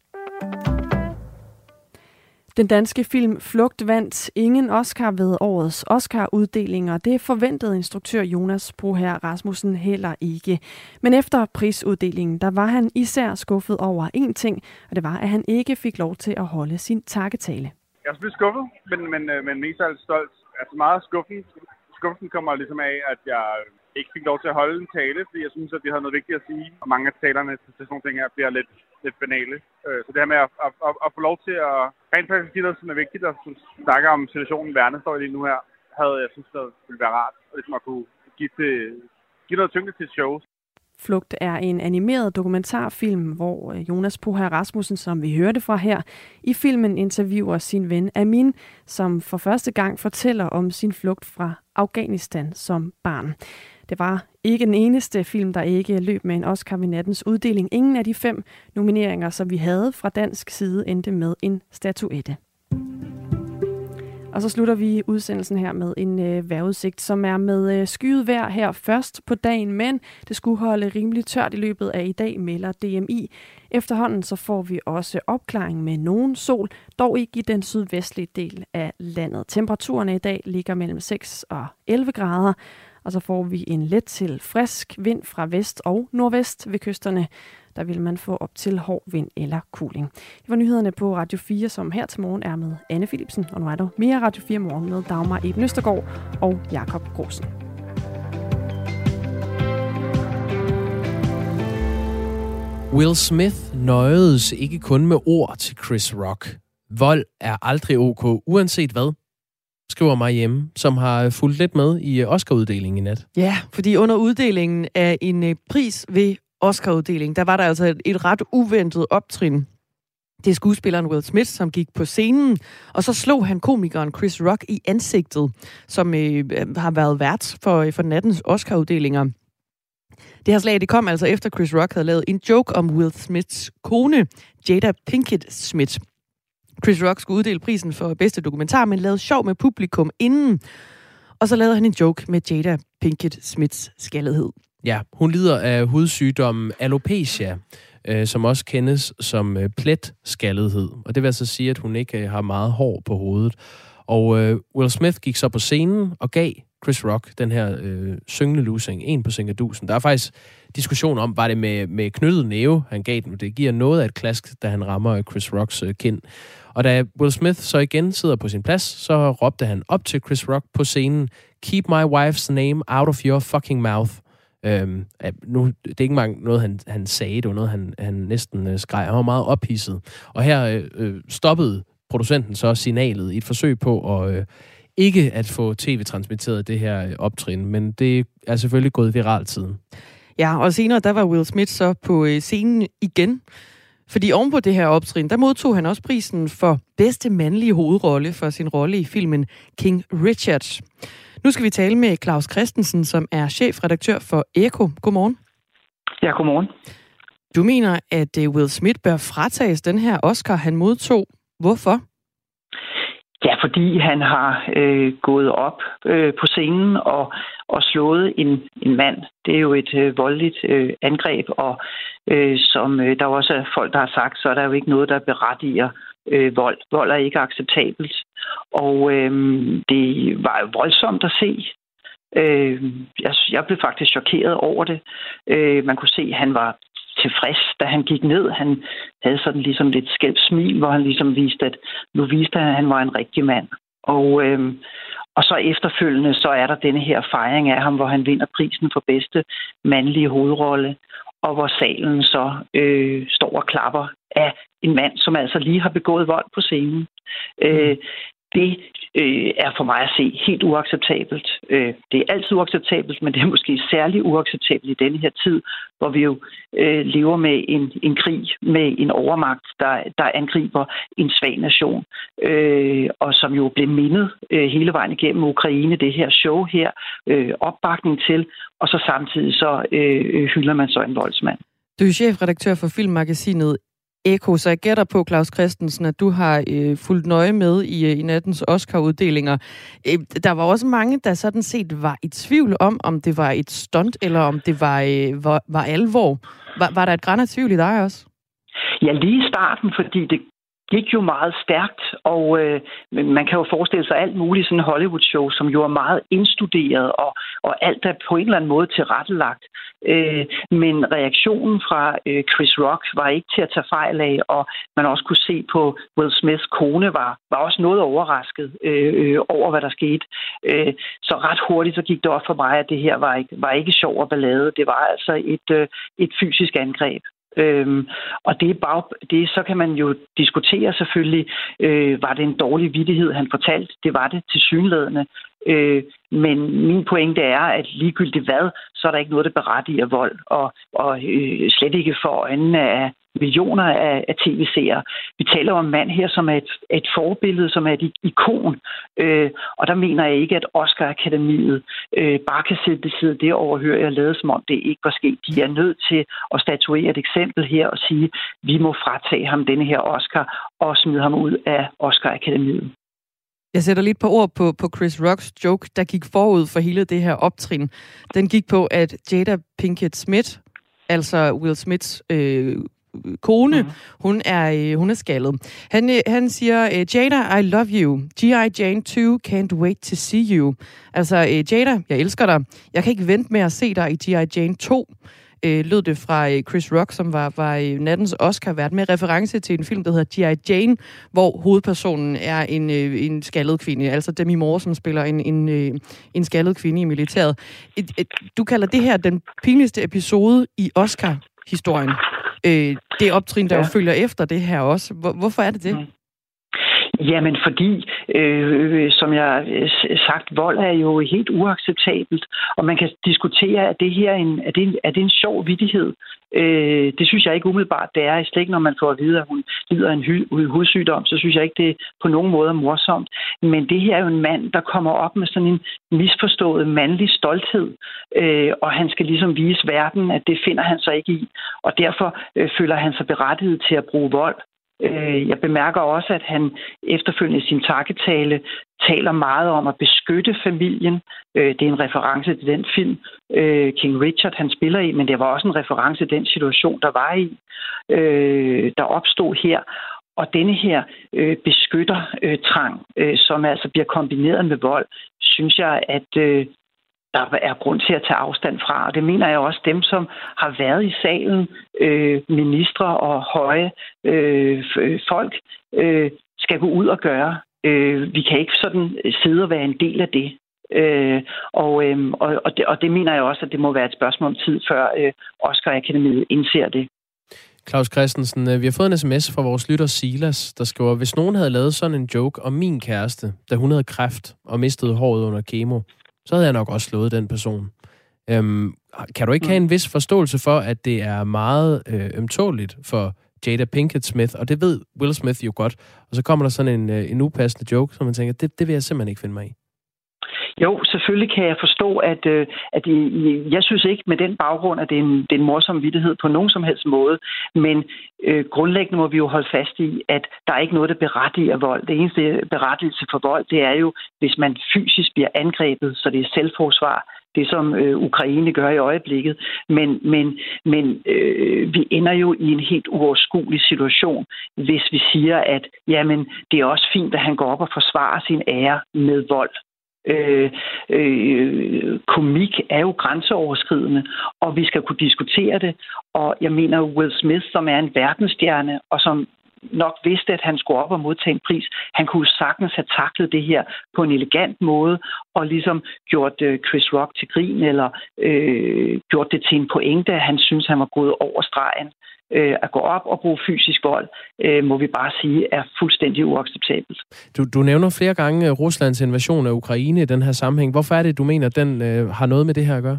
Q: Den danske film Flugt vandt ingen Oscar ved årets Oscar-uddeling, og det forventede instruktør Jonas Broher Rasmussen heller ikke. Men efter prisuddelingen, der var han især skuffet over én ting, og det var, at han ikke fik lov til at holde sin takketale.
R: Jeg er selvfølgelig skuffet, men, men, øh, men mest af alt stolt. Altså meget skuffen. Skuffelsen kommer ligesom af, at jeg ikke fik lov til at holde en tale, fordi jeg synes, at vi havde noget vigtigt at sige. Og mange af talerne til sådan nogle ting her bliver lidt, lidt banale. Øh, så det her med at, at, at, at få lov til at rent faktisk sige noget, som er vigtigt, og som snakker om situationen, verden står lige nu her, havde jeg synes, det ville være rart. Og ligesom at kunne give, til, give noget tyngde til shows.
Q: Flugt er en animeret dokumentarfilm, hvor øh, Jonas Poher Rasmussen, som vi hørte fra her, i filmen interviewer sin ven Amin, som for første gang fortæller om sin flugt fra Afghanistan som barn. Det var ikke den eneste film, der ikke løb med en Oscar ved nattens uddeling. Ingen af de fem nomineringer, som vi havde fra dansk side, endte med en statuette. Og så slutter vi udsendelsen her med en øh, vejrudsigt, som er med øh, skyet vejr her først på dagen, men det skulle holde rimelig tørt i løbet af i dag, melder DMI. Efterhånden så får vi også opklaring med nogen sol, dog ikke i den sydvestlige del af landet. Temperaturerne i dag ligger mellem 6 og 11 grader, og så får vi en let til frisk vind fra vest og nordvest ved kysterne. Der vil man få op til hård vind eller kuling. Det var nyhederne på Radio 4, som her til morgen er med Anne Philipsen. Og nu er der mere Radio 4 morgen med Dagmar Eben Østergaard og Jakob Grosen.
A: Will Smith nøjedes ikke kun med ord til Chris Rock. Vold er aldrig ok, uanset hvad, skriver mig hjemme, som har fulgt lidt med i Oscar-uddelingen i nat.
B: Ja, fordi under uddelingen af en øh, pris ved Oscar-uddelingen, der var der altså et, et ret uventet optrin. Det er skuespilleren Will Smith, som gik på scenen, og så slog han komikeren Chris Rock i ansigtet, som øh, øh har været vært for, øh, for nattens Oscar-uddelinger. Det her slag det kom altså efter Chris Rock havde lavet en joke om Will Smiths kone, Jada Pinkett Smith. Chris Rock skulle uddele prisen for bedste dokumentar, men lavede sjov med publikum inden. Og så lavede han en joke med Jada Pinkett Smiths skaldhed.
A: Ja, hun lider af hudsygdommen alopecia, øh, som også kendes som øh, pletskaldighed. Og det vil altså sige, at hun ikke øh, har meget hår på hovedet. Og øh, Will Smith gik så på scenen og gav Chris Rock den her øh, syngende losing, en på Singadusen. Der er faktisk diskussion om, var det med, med knyttet næve, han gav den. Det giver noget af et klask, da han rammer Chris Rocks øh, kind. Og da Will Smith så igen sidder på sin plads, så råbte han op til Chris Rock på scenen, Keep my wife's name out of your fucking mouth. Øhm, nu, det er ikke engang noget, han, han sagde, det var noget, han, han næsten øh, skreg. Han var meget ophidset. Og her øh, øh stoppede producenten så signalet i et forsøg på at øh, ikke at få tv-transmitteret det her øh, optrin, men det er selvfølgelig gået viralt siden.
B: Ja, og senere der var Will Smith så på øh, scenen igen, fordi ovenpå det her optrin, der modtog han også prisen for bedste mandlige hovedrolle for sin rolle i filmen King Richard. Nu skal vi tale med Claus Christensen, som er chefredaktør for Eko. Godmorgen.
S: Ja, godmorgen.
B: Du mener, at øh, Will Smith bør fratages den her Oscar, han modtog. Hvorfor?
S: Ja, fordi han har øh, gået op øh, på scenen og, og slået en, en mand. Det er jo et øh, voldeligt øh, angreb, og øh, som øh, der også er folk, der har sagt, så er der jo ikke noget, der berettiger øh, vold. Vold er ikke acceptabelt. Og øh, det var jo voldsomt at se. Øh, jeg, jeg blev faktisk chokeret over det. Øh, man kunne se, at han var tilfreds, da han gik ned. Han havde sådan ligesom lidt skævt smil, hvor han ligesom viste, at nu viste han, at han var en rigtig mand. Og, øh, og så efterfølgende, så er der denne her fejring af ham, hvor han vinder prisen for bedste mandlige hovedrolle, og hvor salen så øh, står og klapper af en mand, som altså lige har begået vold på scenen. Øh, mm. Øh, det øh, er for mig at se helt uacceptabelt. Øh, det er altid uacceptabelt, men det er måske særligt uacceptabelt i denne her tid, hvor vi jo øh, lever med en, en krig med en overmagt, der, der angriber en svag nation, øh, og som jo blev mindet øh, hele vejen igennem Ukraine, det her show her, øh, opbakning til, og så samtidig så øh, øh hylder man så en voldsmand.
B: Du er chefredaktør for filmmagasinet Eko, så jeg gætter på, Claus Christensen, at du har øh, fulgt nøje med i, øh, i nattens Oscar-uddelinger. Øh, der var også mange, der sådan set var i tvivl om, om det var et stunt, eller om det var, øh, var, var alvor. Var, var der et græn af tvivl i dig også?
S: Ja, lige i starten, fordi det gik jo meget stærkt, og øh, man kan jo forestille sig alt muligt sådan Hollywood-show, som jo er meget indstuderet, og, og alt er på en eller anden måde tilrettelagt. Øh, men reaktionen fra øh, Chris Rock var ikke til at tage fejl af, og man også kunne se på Will Smiths kone var, var også noget overrasket øh, øh, over, hvad der skete. Øh, så ret hurtigt så gik det op for mig, at det her var ikke, var ikke sjov og ballade. Det var altså et, øh, et fysisk angreb. Øhm, og det, er bag, det så kan man jo diskutere selvfølgelig, øh, var det en dårlig vidighed, han fortalte? Det var det til synlædende. Øh, men min pointe er, at ligegyldigt hvad, så er der ikke noget, der berettiger vold, og, og øh, slet ikke for øjnene af millioner af, af tv-seere. Vi taler om en mand her, som er et, et forbillede, som er et ikon, øh, og der mener jeg ikke, at Oscar-akademiet øh, bare kan sætte sidde det overhøre jeg lavet, som om det ikke var sket. De er nødt til at statuere et eksempel her og sige, vi må fratage ham denne her Oscar og smide ham ud af Oscar-akademiet.
B: Jeg sætter lidt på ord på, på Chris Rocks joke, der gik forud for hele det her optrin. Den gik på, at Jada Pinkett Smith, altså Will Smiths øh, kone, mm. hun er øh, hun er skaldet. Han, øh, han siger, øh, Jada, I love you. G.I. Jane 2, can't wait to see you. Altså, Jada, jeg elsker dig. Jeg kan ikke vente med at se dig i G.I. Jane 2 øh, lød det fra øh, Chris Rock, som var, var øh, nattens Oscar-vært, med reference til en film, der hedder G.I. Jane, hvor hovedpersonen er en, øh, en skaldet kvinde, altså Demi Moore, som spiller en, en, øh, en skaldet kvinde i militæret. Et, et, du kalder det her den pinligste episode i Oscar-historien. Øh, det optrin, der ja. jo følger efter det her også. Hvor, hvorfor er det det? Mm.
S: Jamen fordi, øh, som jeg sagt, vold er jo helt uacceptabelt, og man kan diskutere, at det her en, er, det en, er det en sjov vidighed? Øh, det synes jeg ikke umiddelbart, det er. Slet ikke, når man får at vide, at hun lider af en hy- hudsygdom, så synes jeg ikke, det er på nogen måde er morsomt. Men det her er jo en mand, der kommer op med sådan en misforstået mandlig stolthed, øh, og han skal ligesom vise verden, at det finder han sig ikke i. Og derfor øh, føler han sig berettiget til at bruge vold. Øh, jeg bemærker også, at han efterfølgende i sin takketale taler meget om at beskytte familien. Øh, det er en reference til den film, øh, King Richard han spiller i, men det var også en reference til den situation, der var i, øh, der opstod her. Og denne her øh, beskyttertrang, øh, som altså bliver kombineret med vold, synes jeg, at øh, der er grund til at tage afstand fra. Og det mener jeg også dem, som har været i salen, øh, ministre og høje øh, øh, folk, øh, skal gå ud og gøre. Øh, vi kan ikke sådan sidde og være en del af det. Øh, og, øh, og, og, det, og det mener jeg også, at det må være et spørgsmål om tid, før øh, Oscar Akademiet indser det.
A: Claus Christensen, øh, vi har fået en sms fra vores lytter Silas, der skriver, hvis nogen havde lavet sådan en joke om min kæreste, da hun havde kræft og mistede håret under kemo, så havde jeg nok også slået den person. Øhm, kan du ikke have en vis forståelse for, at det er meget øh, ømtåligt for Jada Pinkett Smith, og det ved Will Smith jo godt, og så kommer der sådan en, øh, en upassende joke, som man tænker, det, det vil jeg simpelthen ikke finde mig i.
S: Jo, selvfølgelig kan jeg forstå, at, øh, at jeg synes ikke med den baggrund, at det er en, det er en morsom vidtighed på nogen som helst måde. Men øh, grundlæggende må vi jo holde fast i, at der er ikke noget, der berettiger vold. Det eneste berettigelse for vold, det er jo, hvis man fysisk bliver angrebet, så det er selvforsvar, det som øh, Ukraine gør i øjeblikket. Men, men, men øh, vi ender jo i en helt uoverskuelig situation, hvis vi siger, at jamen, det er også fint, at han går op og forsvarer sin ære med vold. Øh, øh, komik er jo grænseoverskridende, og vi skal kunne diskutere det. Og jeg mener, Will Smith, som er en verdensstjerne, og som nok vidste, at han skulle op og modtage en pris. Han kunne sagtens have taklet det her på en elegant måde, og ligesom gjort øh, Chris Rock til grin, eller øh, gjort det til en pointe, at han synes, han var gået over stregen øh, at gå op og bruge fysisk vold, øh, må vi bare sige, er fuldstændig uacceptabelt.
A: Du, du nævner flere gange øh, Ruslands invasion af Ukraine i den her sammenhæng. Hvorfor er det, du mener, den øh, har noget med det her at gøre?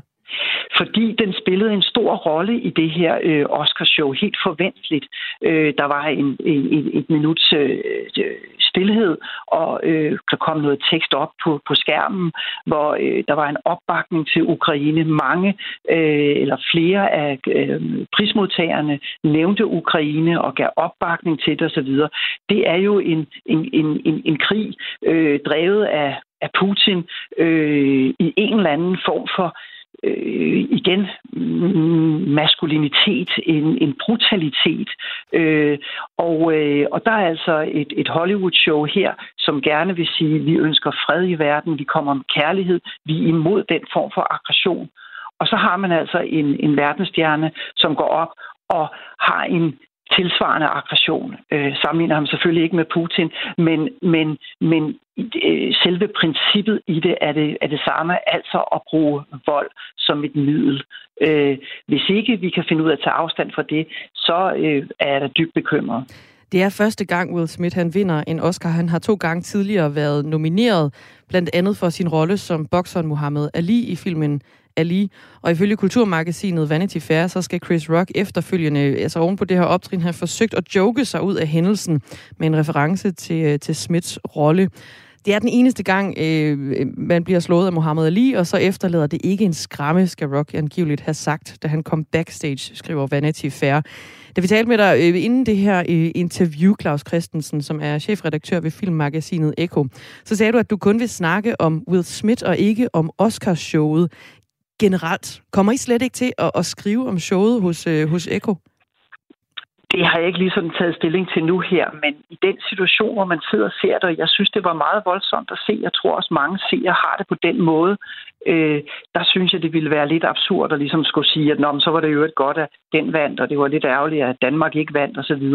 S: Fordi den spillede en stor rolle i det her øh, Oscarshow, helt forventeligt. Øh, der var en, en, et minuts øh, stillhed, og øh, der kom noget tekst op på, på skærmen, hvor øh, der var en opbakning til Ukraine. Mange øh, eller flere af øh, prismodtagerne nævnte Ukraine og gav opbakning til det osv. Det er jo en, en, en, en, en krig øh, drevet af, af Putin øh, i en eller anden form for øh, igen maskulinitet, en, en brutalitet. Øh, og, øh, og der er altså et, et Hollywood-show her, som gerne vil sige, vi ønsker fred i verden, vi kommer om kærlighed, vi er imod den form for aggression. Og så har man altså en, en verdensstjerne, som går op og har en tilsvarende aggression. Øh, sammenligner ham selvfølgelig ikke med Putin, men, men, men øh, selve princippet i det er, det er det samme, altså at bruge vold som et middel. Øh, hvis ikke vi kan finde ud af at tage afstand fra det, så øh, er jeg da dybt bekymret.
B: Det er første gang, Will Smith han vinder en Oscar. Han har to gange tidligere været nomineret, blandt andet for sin rolle som bokseren Muhammad Ali i filmen Ali. Og ifølge kulturmagasinet Vanity Fair, så skal Chris Rock efterfølgende, altså oven på det her optrin, have forsøgt at joke sig ud af hændelsen med en reference til, øh, til Smiths rolle. Det er den eneste gang, øh, øh, man bliver slået af Muhammad Ali, og så efterlader det ikke en skræmme, skal Rock angiveligt have sagt, da han kom backstage, skriver Vanity Fair. Da vi talte med dig øh, inden det her øh, interview, Claus Christensen, som er chefredaktør ved filmmagasinet Echo, så sagde du, at du kun vil snakke om Will Smith og ikke om Oscarshowet generelt. Kommer I slet ikke til at, at skrive om showet hos, øh, hos Echo?
S: Det har jeg ikke lige sådan taget stilling til nu her, men i den situation, hvor man sidder og ser det, og jeg synes, det var meget voldsomt at se, jeg tror også mange seere har det på den måde, øh, der synes jeg, det ville være lidt absurd at ligesom skulle sige, at Nå, så var det jo et godt, at den vandt, og det var lidt ærgerligt, at Danmark ikke vandt osv.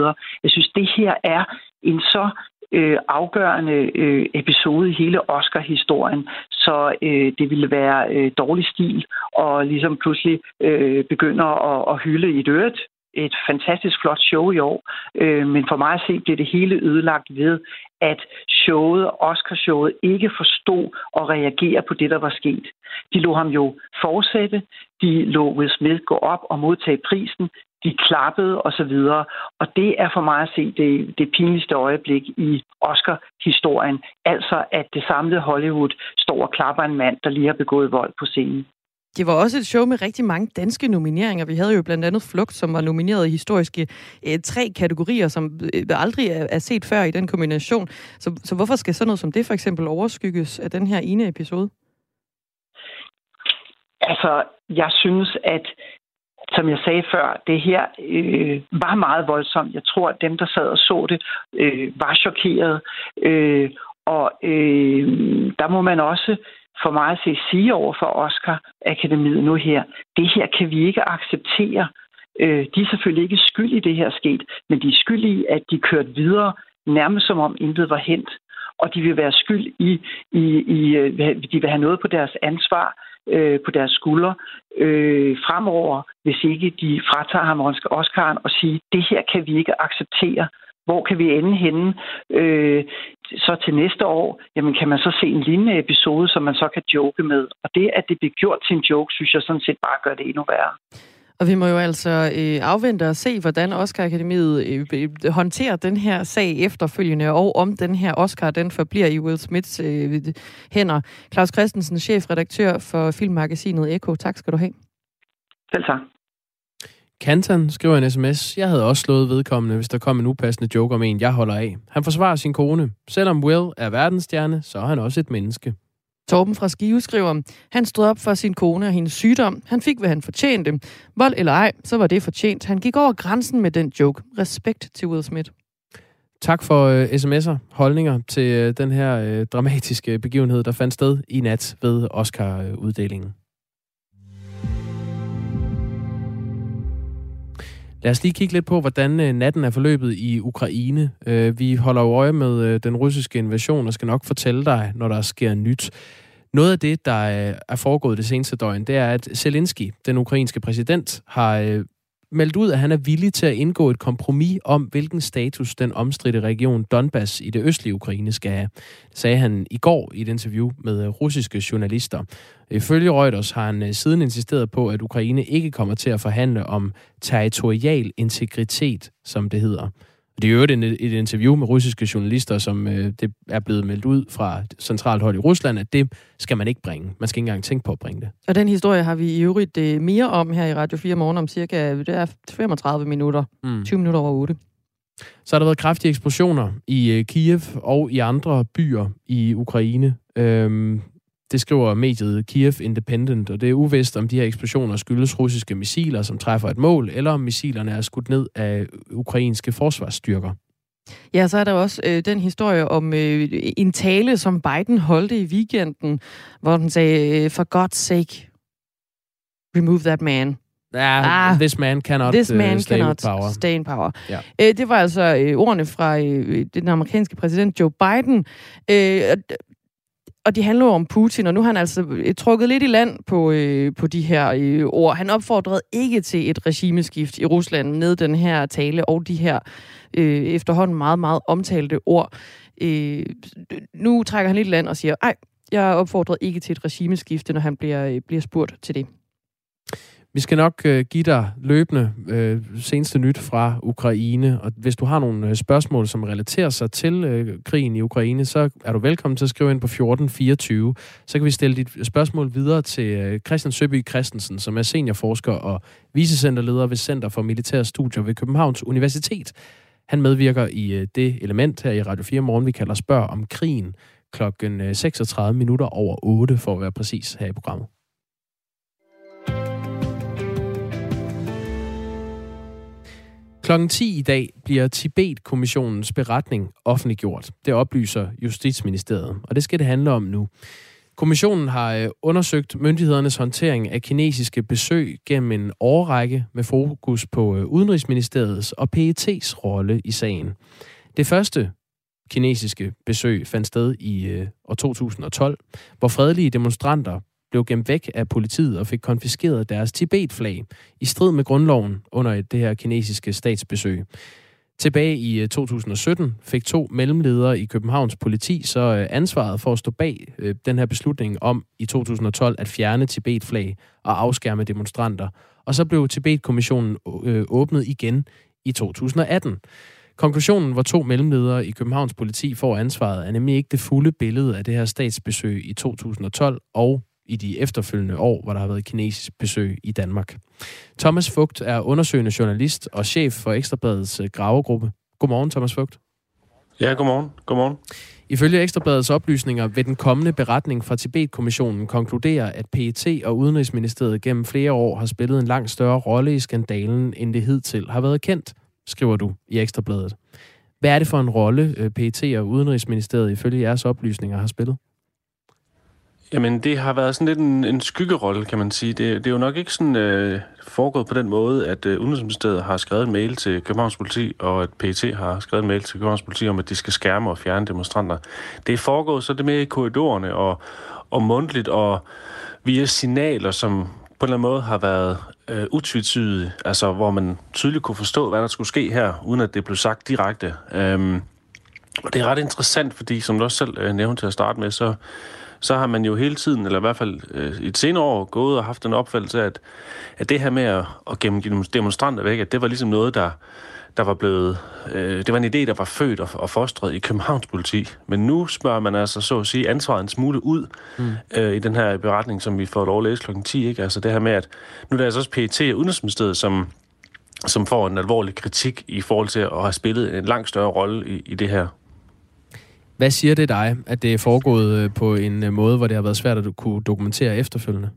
S: Jeg synes, det her er en så øh, afgørende øh, episode i hele Oscar-historien, så øh, det ville være øh, dårlig stil og ligesom pludselig øh, begynder at, at hylde i et øret et fantastisk flot show i år, øh, men for mig at se blev det hele ødelagt ved, at showet, Oscar-showet, ikke forstod at reagere på det, der var sket. De lå ham jo fortsætte, de lå Will Smith gå op og modtage prisen, de klappede osv. Og det er for mig at se det, det pinligste øjeblik i Oscar-historien. Altså, at det samlede Hollywood står og klapper en mand, der lige har begået vold på scenen.
B: Det var også et show med rigtig mange danske nomineringer. Vi havde jo blandt andet Flugt, som var nomineret i historiske øh, tre kategorier, som øh, aldrig er, er set før i den kombination. Så, så hvorfor skal sådan noget som det for eksempel overskygges af den her ene episode?
S: Altså, jeg synes, at som jeg sagde før, det her øh, var meget voldsomt. Jeg tror, at dem, der sad og så det, øh, var chokeret. Øh, og øh, der må man også for mig at se sige over for Oscar-akademiet nu her, det her kan vi ikke acceptere. Øh, de er selvfølgelig ikke skyld i det her sket, men de er skyld i, at de kørte videre, nærmest som om intet var hent. Og de vil være skyld i, i, i øh, de vil have noget på deres ansvar, øh, på deres skuldre øh, fremover, hvis ikke de fratager ham Oscar'en og siger, det her kan vi ikke acceptere. Hvor kan vi ende henne? Øh, så til næste år, jamen kan man så se en lignende episode, som man så kan joke med. Og det, at det bliver gjort til en joke, synes jeg sådan set bare gør det endnu værre.
B: Og vi må jo altså øh, afvente og se, hvordan Oscar Akademiet øh, øh, håndterer den her sag efterfølgende, og om den her Oscar, den forbliver i Will Smiths øh, hænder. Claus Christensen, chefredaktør for filmmagasinet Eko. Tak skal du have.
S: Selv tak.
A: Kantan skriver en sms. Jeg havde også slået vedkommende, hvis der kom en upassende joke om en, jeg holder af. Han forsvarer sin kone. Selvom Will er verdensstjerne, så er han også et menneske.
B: Torben fra Skive skriver, han stod op for sin kone og hendes sygdom. Han fik, hvad han fortjente. Vold eller ej, så var det fortjent. Han gik over grænsen med den joke. Respekt til Will Smith.
A: Tak for uh, sms'er, holdninger til uh, den her uh, dramatiske begivenhed, der fandt sted i nat ved Oscar-uddelingen. Lad os lige kigge lidt på, hvordan øh, natten er forløbet i Ukraine. Øh, vi holder jo øje med øh, den russiske invasion og skal nok fortælle dig, når der sker nyt. Noget af det, der er foregået det seneste døgn, det er, at Zelensky, den ukrainske præsident, har meldt ud, at han er villig til at indgå et kompromis om, hvilken status den omstridte region Donbass i det østlige Ukraine skal have. Det sagde han i går i et interview med øh, russiske journalister. Ifølge Reuters har han øh, siden insisteret på, at Ukraine ikke kommer til at forhandle om territorial integritet, som det hedder. Det er jo et, et interview med russiske journalister, som øh, det er blevet meldt ud fra centralt hold i Rusland, at det skal man ikke bringe. Man skal ikke engang tænke på at bringe det.
B: Og den historie har vi i øvrigt øh, mere om her i Radio 4 morgen om cirka det er 35 minutter. Mm. 20 minutter over 8.
A: Så har der været kraftige eksplosioner i øh, Kiev og i andre byer i Ukraine. Øhm, det skriver mediet Kiev Independent, og det er uvist, om de her eksplosioner skyldes russiske missiler, som træffer et mål, eller om missilerne er skudt ned af ukrainske forsvarsstyrker.
B: Ja, så er der også øh, den historie om øh, en tale, som Biden holdte i weekenden, hvor den sagde, øh, for God's sake, remove that man.
A: Ja, ah, this man cannot,
B: this man
A: uh, stay
B: cannot
A: in power.
B: Stay in power.
A: Ja.
B: Øh, det var altså øh, ordene fra øh, den amerikanske præsident Joe Biden. Øh, og de handler om Putin, og nu har han altså øh, trukket lidt i land på, øh, på de her øh, ord. Han opfordrede ikke til et regimeskift i Rusland med den her tale og de her øh, efterhånden meget, meget omtalte ord. Øh, nu trækker han lidt i land og siger, ej, jeg opfordrede ikke til et regimeskifte, når han bliver, øh, bliver spurgt til det.
A: Vi skal nok øh, give dig løbende øh, seneste nyt fra Ukraine, og hvis du har nogle øh, spørgsmål, som relaterer sig til øh, krigen i Ukraine, så er du velkommen til at skrive ind på 1424. Så kan vi stille dit øh, spørgsmål videre til øh, Christian Søby Christensen, som er seniorforsker og vicecenterleder ved Center for Militære Studier ved Københavns Universitet. Han medvirker i øh, det element her i Radio 4 morgen, vi kalder Spørg om krigen klokken øh, 36 minutter over 8, for at være præcis her i programmet. Klokken 10 i dag bliver Tibet-kommissionens beretning offentliggjort. Det oplyser Justitsministeriet, og det skal det handle om nu. Kommissionen har øh, undersøgt myndighedernes håndtering af kinesiske besøg gennem en årrække med fokus på øh, Udenrigsministeriets og PET's rolle i sagen. Det første kinesiske besøg fandt sted i øh, år 2012, hvor fredelige demonstranter blev gemt væk af politiet og fik konfiskeret deres Tibet-flag i strid med grundloven under det her kinesiske statsbesøg. Tilbage i øh, 2017 fik to mellemledere i Københavns politi så øh, ansvaret for at stå bag øh, den her beslutning om i 2012 at fjerne Tibet-flag og afskærme demonstranter. og så blev Tibet-kommissionen åbnet igen i 2018. Konklusionen, hvor to mellemledere i Københavns politi får ansvaret, er nemlig ikke det fulde billede af det her statsbesøg i 2012 og i de efterfølgende år, hvor der har været kinesisk besøg i Danmark. Thomas Fugt er undersøgende journalist og chef for Ekstrabladets øh, gravegruppe. Godmorgen, Thomas Fugt.
T: Ja, godmorgen. godmorgen.
A: Ifølge Ekstrabladets oplysninger vil den kommende beretning fra Tibet-kommissionen konkludere, at PET og Udenrigsministeriet gennem flere år har spillet en langt større rolle i skandalen, end det hidtil har været kendt, skriver du i Ekstrabladet. Hvad er det for en rolle, øh, PET og Udenrigsministeriet ifølge jeres oplysninger har spillet?
T: Jamen, det har været sådan lidt en, en skyggerolle, kan man sige. Det, det er jo nok ikke sådan øh, foregået på den måde, at øh, Udenrigsministeriet har skrevet en mail til Københavns Politi, og at PET har skrevet en mail til Københavns Politi om, at de skal skærme og fjerne demonstranter. Det er foregået så det med i korridorerne og, og mundtligt og via signaler, som på en eller anden måde har været øh, utvetydige, altså hvor man tydeligt kunne forstå, hvad der skulle ske her, uden at det blev sagt direkte. Øhm, og det er ret interessant, fordi som du også selv øh, nævnte til at starte med, så så har man jo hele tiden, eller i hvert fald øh, i et senere år, gået og haft en opfattelse af, at, at det her med at, at gemme demonstranter væk, at det var ligesom noget, der, der var blevet... Øh, det var en idé, der var født og, og fostret i Københavns politi. Men nu spørger man altså så at sige ansvaret en smule ud mm. øh, i den her beretning, som vi får lov at læse kl. 10. Ikke? Altså det her med, at nu er der altså også PET og Udenrigsministeriet, som som får en alvorlig kritik i forhold til at have spillet en langt større rolle i, i det her
A: hvad siger det dig, at det er foregået øh, på en øh, måde, hvor det har været svært at kunne dokumentere efterfølgende?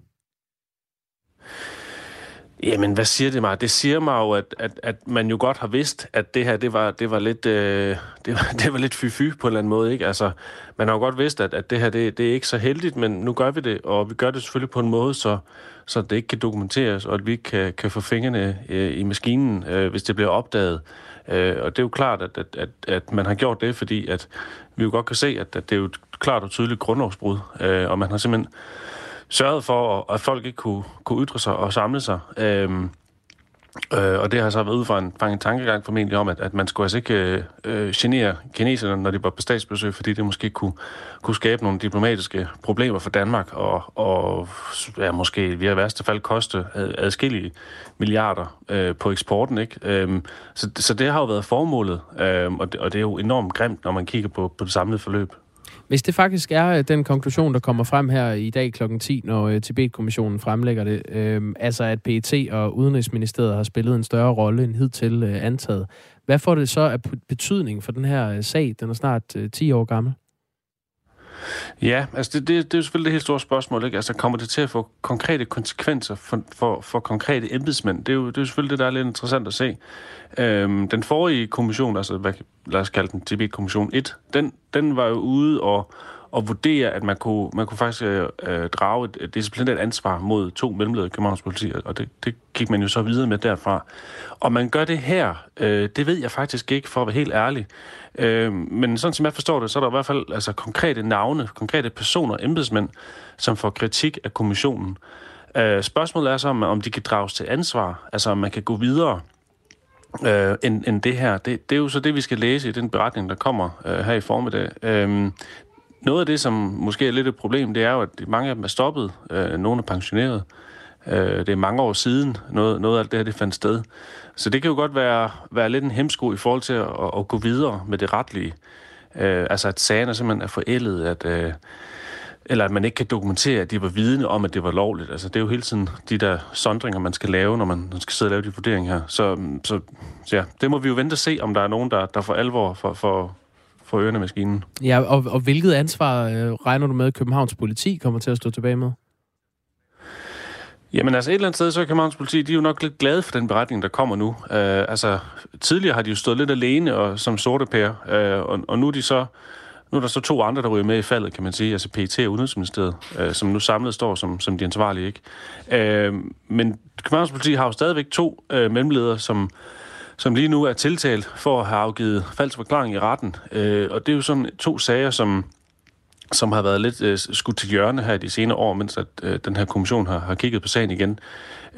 T: Jamen, hvad siger det mig? Det siger mig jo, at, at, at man jo godt har vidst, at det her, det var, det var lidt, øh, det var, det var lidt fy-fy på en eller anden måde, ikke? Altså, man har jo godt vidst, at, at det her, det, det er ikke så heldigt, men nu gør vi det, og vi gør det selvfølgelig på en måde, så, så det ikke kan dokumenteres, og at vi ikke kan, kan få fingrene øh, i maskinen, øh, hvis det bliver opdaget. Øh, Øh, og det er jo klart, at, at, at, at man har gjort det, fordi at vi jo godt kan se, at, at det er jo et klart og tydeligt grundlovsbrud, øh, og man har simpelthen sørget for, at folk ikke kunne, kunne ytre sig og samle sig. Øh, Øh, og det har så været ud fra en, fra en tankegang formentlig om, at, at man skulle altså ikke øh, øh, genere kineserne, når de var på statsbesøg, fordi det måske kunne, kunne skabe nogle diplomatiske problemer for Danmark, og, og ja, måske i værste fald koste adskillige milliarder øh, på eksporten. Ikke? Øh, så, så det har jo været formålet, øh, og, det, og det er jo enormt grimt, når man kigger på, på det samlede forløb.
A: Hvis det faktisk er øh, den konklusion, der kommer frem her i dag kl. 10, når øh, Tibet-kommissionen fremlægger det, øh, altså at PET og Udenrigsministeriet har spillet en større rolle end hidtil øh, antaget, hvad får det så af betydning for den her øh, sag? Den er snart øh, 10 år gammel.
T: Ja, altså det, det, det er jo selvfølgelig det helt store spørgsmål. Ikke? Altså kommer det til at få konkrete konsekvenser for, for, for konkrete embedsmænd? Det er, jo, det er jo selvfølgelig det, der er lidt interessant at se. Øhm, den forrige kommission, altså hvad, lad os kalde den TB-kommission 1, den, den var jo ude og, og vurdere, at man kunne, man kunne faktisk øh, øh, drage et, et disciplinært ansvar mod to mellemledere i Københavns politi, og det, det gik man jo så videre med derfra. Og man gør det her, øh, det ved jeg faktisk ikke, for at være helt ærlig. Øh, men sådan som jeg forstår det, så er der i hvert fald altså, konkrete navne, konkrete personer, embedsmænd, som får kritik af kommissionen. Øh, spørgsmålet er så, om, om de kan drages til ansvar, altså om man kan gå videre øh, end, end det her. Det, det er jo så det, vi skal læse i den beretning, der kommer øh, her i formiddag. Øh, noget af det, som måske er lidt et problem, det er jo, at mange af dem er stoppet. Øh, nogle er pensioneret. Øh, det er mange år siden, noget, noget af det her det fandt sted. Så det kan jo godt være, være lidt en hemsko i forhold til at, at, gå videre med det retlige. Øh, altså at sagerne simpelthen er forældet, at, øh, eller at man ikke kan dokumentere, at de var vidne om, at det var lovligt. Altså det er jo hele tiden de der sondringer, man skal lave, når man, man skal sidde og lave de vurderinger her. Så, så, så ja, det må vi jo vente og se, om der er nogen, der, der får alvor for, for, for ørerne maskinen.
A: Ja, og, og hvilket ansvar øh, regner du med, at Københavns politi kommer til at stå tilbage med?
T: Jamen altså et eller andet sted, så er Københavns politi, de er jo nok lidt glade for den beretning, der kommer nu. Uh, altså tidligere har de jo stået lidt alene og, som sorte pære, uh, og, og nu er de så nu er der så to andre, der ryger med i faldet, kan man sige, altså PET og Udenrigsministeriet, uh, som nu samlet står som, som de ansvarlige, ikke? Uh, men Københavns politi har jo stadigvæk to uh, mellemledere, som, som lige nu er tiltalt for at have afgivet falsk forklaring i retten. Øh, og det er jo sådan to sager, som som har været lidt øh, skudt til hjørne her de senere år, mens at, øh, den her kommission har, har kigget på sagen igen.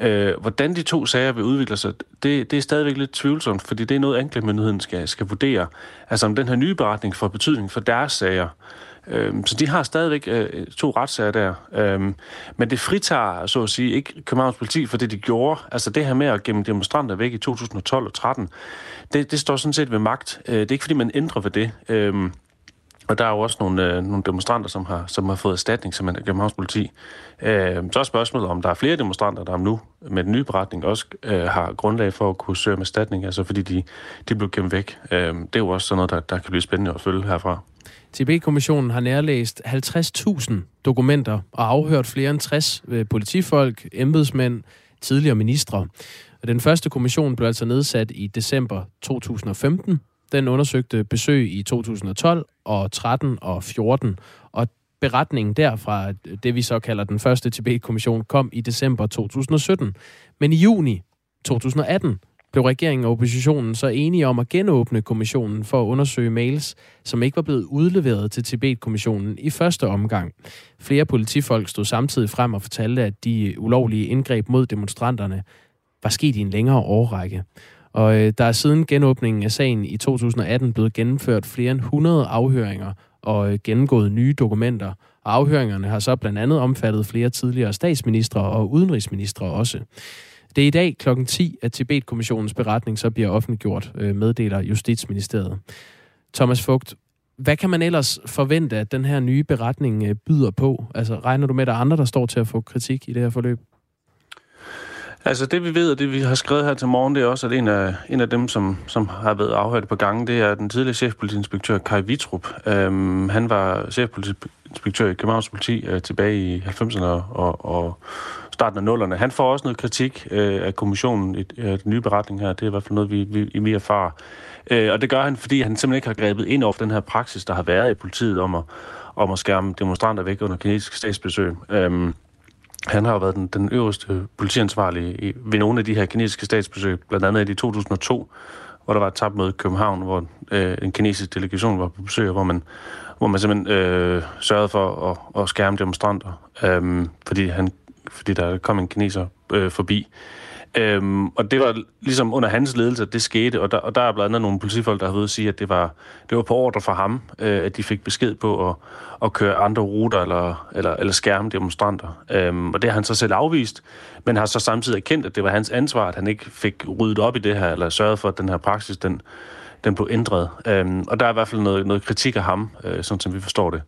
T: Øh, hvordan de to sager vil udvikle sig, det, det er stadigvæk lidt tvivlsomt, fordi det er noget, anklagemyndigheden skal, skal vurdere. Altså om den her nye beretning får betydning for deres sager. Øh, så de har stadigvæk øh, to retssager der. Øh, men det fritager, så at sige, ikke Københavns politi for det, de gjorde. Altså det her med at gemme demonstranter væk i 2012 og 13, det, det står sådan set ved magt. Øh, det er ikke, fordi man ændrer ved det. Øh, og der er jo også nogle, øh, nogle demonstranter, som har, som har fået erstatning som er Københavns politi. Øh, så er spørgsmålet, om der er flere demonstranter, der nu med den nye beretning også øh, har grundlag for at kunne søge om erstatning, altså fordi de, de blev gemt væk. Øh, det er jo også sådan noget, der, der kan blive spændende at følge herfra.
A: TB-kommissionen har nærlæst 50.000 dokumenter og afhørt flere end 60 øh, politifolk, embedsmænd, tidligere ministre. Og den første kommission blev altså nedsat i december 2015. Den undersøgte besøg i 2012 og 13 og 14. Og beretningen derfra, øh, det vi så kalder den første Tibet-kommission, kom i december 2017. Men i juni 2018 blev regeringen og oppositionen så enige om at genåbne kommissionen for at undersøge mails, som ikke var blevet udleveret til Tibet-kommissionen i første omgang. Flere politifolk stod samtidig frem og fortalte, at de ulovlige indgreb mod demonstranterne var sket i en længere årrække. Og øh, der er siden genåbningen af sagen i 2018 blevet gennemført flere end 100 afhøringer og øh, gennemgået nye dokumenter. Og afhøringerne har så blandt andet omfattet flere tidligere statsministre og udenrigsministre også. Det er i dag kl. 10, at Tibet-kommissionens beretning så bliver offentliggjort, øh, meddeler Justitsministeriet. Thomas Fugt, hvad kan man ellers forvente, at den her nye beretning øh, byder på? Altså regner du med, at der er andre, der står til at få kritik i det her forløb?
T: Altså det vi ved, og det vi har skrevet her til morgen, det er også, at en af, en af dem, som, som har været afhørt på gangen, det er den tidligere chefpolitiinspektør Kai Vitrup. Øhm, han var chefpolitiinspektør i Københavns politi øh, tilbage i 90'erne og, og starten af nullerne. Han får også noget kritik øh, af kommissionen i øh, den nye beretning her. Det er i hvert fald noget, vi, vi, vi mere erfarer. Øh, og det gør han, fordi han simpelthen ikke har grebet ind over den her praksis, der har været i politiet om at, om at skærme demonstranter væk under kinesiske statsbesøg. Øh, han har jo været den, den øverste politiansvarlige i, ved nogle af de her kinesiske statsbesøg, blandt andet i 2002, hvor der var et tabmøde i København, hvor øh, en kinesisk delegation var på besøg, hvor man, hvor man simpelthen øh, sørgede for at, at skærme demonstranter, øh, fordi, han, fordi der kom en kineser øh, forbi. Øhm, og det var ligesom under hans ledelse, at det skete, og der, og der er blandt andet nogle politifolk, der har ved sige, at det var, det var på ordre fra ham, øh, at de fik besked på at, at køre andre ruter eller, eller, eller skærme demonstranter. Øhm, og det har han så selv afvist, men har så samtidig erkendt, at det var hans ansvar, at han ikke fik ryddet op i det her, eller sørget for, at den her praksis, den, den blev ændret. Øhm, og der er i hvert fald noget, noget kritik af ham, øh, sådan som vi forstår det.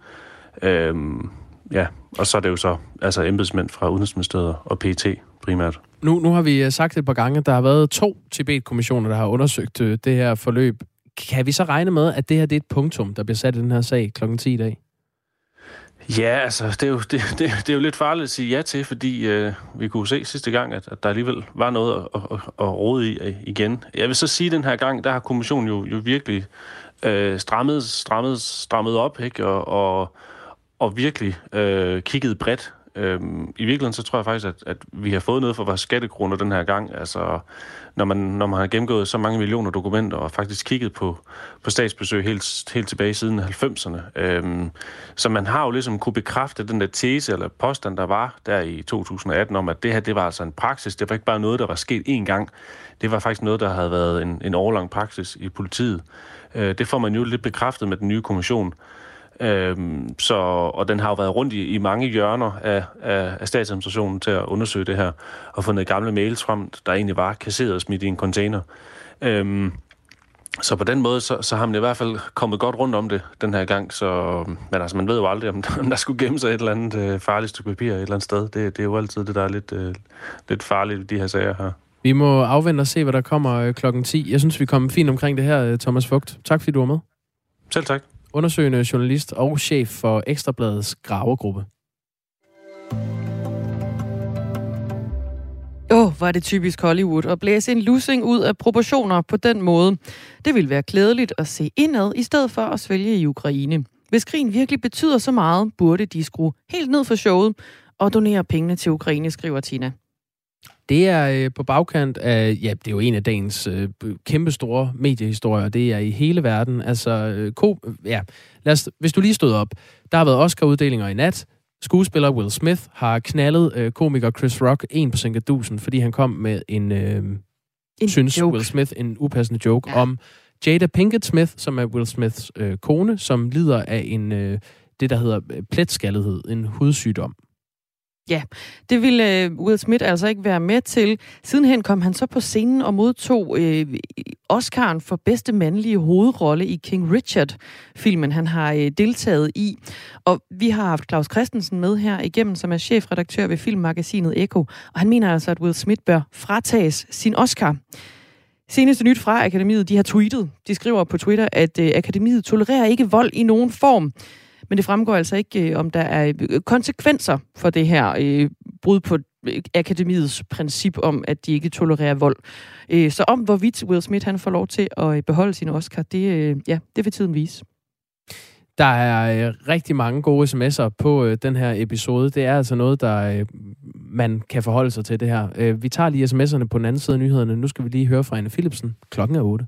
T: Øhm, ja, og så er det jo så altså embedsmænd fra Udenrigsministeriet og PT primært.
A: Nu, nu har vi øh, sagt et par gange, at der har været to Tibet-kommissioner, der har undersøgt øh, det her forløb. Kan vi så regne med, at det her det er et punktum, der bliver sat i den her sag kl. 10 i dag?
T: Ja, altså, det er jo, det, det, det er jo lidt farligt at sige ja til, fordi øh, vi kunne se sidste gang, at, at der alligevel var noget at, at, at rode i øh, igen. Jeg vil så sige, at den her gang, der har kommissionen jo, jo virkelig øh, strammet, strammet, strammet op, ikke? Og, og, og virkelig øh, kigget bredt Øh, I virkeligheden så tror jeg faktisk, at, at vi har fået noget for vores skattekroner den her gang. Altså, når man, når man har gennemgået så mange millioner dokumenter og faktisk kigget på, på statsbesøg helt, helt tilbage siden 90'erne. Øh, så man har jo ligesom kunne bekræfte den der tese eller påstand, der var der i 2018 om, at det her det var altså en praksis. Det var ikke bare noget, der var sket én gang. Det var faktisk noget, der havde været en, en årlang praksis i politiet. Øh, det får man jo lidt bekræftet med den nye kommission. Øhm, så, og den har jo været rundt i, i mange hjørner af, af, af statsadministrationen til at undersøge det her, og fundet gamle mails frem, der egentlig var kasseret og smidt i en container. Øhm, så på den måde, så, så har man i hvert fald kommet godt rundt om det den her gang. Så, men altså, man ved jo aldrig, om, om der skulle gemme sig et eller andet øh, farligt stykke papir et eller andet sted. Det, det er jo altid det, der er lidt, øh, lidt farligt i de her sager her.
A: Vi må afvente og se, hvad der kommer øh, klokken 10. Jeg synes, vi kom fint omkring det her, øh, Thomas Fugt. Tak, fordi du var med.
T: Selv tak
A: undersøgende journalist og chef for Ekstrabladets gravegruppe.
B: Åh, oh, var det typisk Hollywood at blæse en lussing ud af proportioner på den måde. Det ville være klædeligt at se indad, i stedet for at svælge i Ukraine. Hvis krigen virkelig betyder så meget, burde de skrue helt ned for showet og donere pengene til Ukraine, skriver Tina.
A: Det er øh, på bagkant af, ja, det er jo en af dagens øh, kæmpe store mediehistorier. Det er i hele verden. Altså, øh, ko, ja, lad os, hvis du lige stod op. Der har været Oscar-uddelinger i nat. Skuespiller Will Smith har knaldet øh, komiker Chris Rock en på Sinkadusen, fordi han kom med en, øh, en synes joke. Will Smith, en upassende joke ja. om Jada Pinkett Smith, som er Will Smiths øh, kone, som lider af en øh, det, der hedder øh, pletskaldighed, en hudsygdom.
B: Ja, det ville øh, Will Smith altså ikke være med til. Sidenhen kom han så på scenen og modtog øh, Oscar'en for bedste mandlige hovedrolle i King Richard-filmen, han har øh, deltaget i. Og vi har haft Claus Christensen med her igennem, som er chefredaktør ved filmmagasinet Echo, og han mener altså, at Will Smith bør fratages sin Oscar. Seneste nyt fra Akademiet, de har tweetet. De skriver på Twitter, at øh, Akademiet tolererer ikke vold i nogen form. Men det fremgår altså ikke, øh, om der er øh, konsekvenser for det her øh, brud på øh, akademiets princip om, at de ikke tolererer vold. Øh, så om hvorvidt Will Smith han får lov til at beholde sin Oscar, det, øh, ja, det vil tiden vise.
A: Der er øh, rigtig mange gode sms'er på øh, den her episode. Det er altså noget, der øh, man kan forholde sig til det her. Øh, vi tager lige sms'erne på den anden side af nyhederne. Nu skal vi lige høre fra Anne Philipsen. Klokken er 8.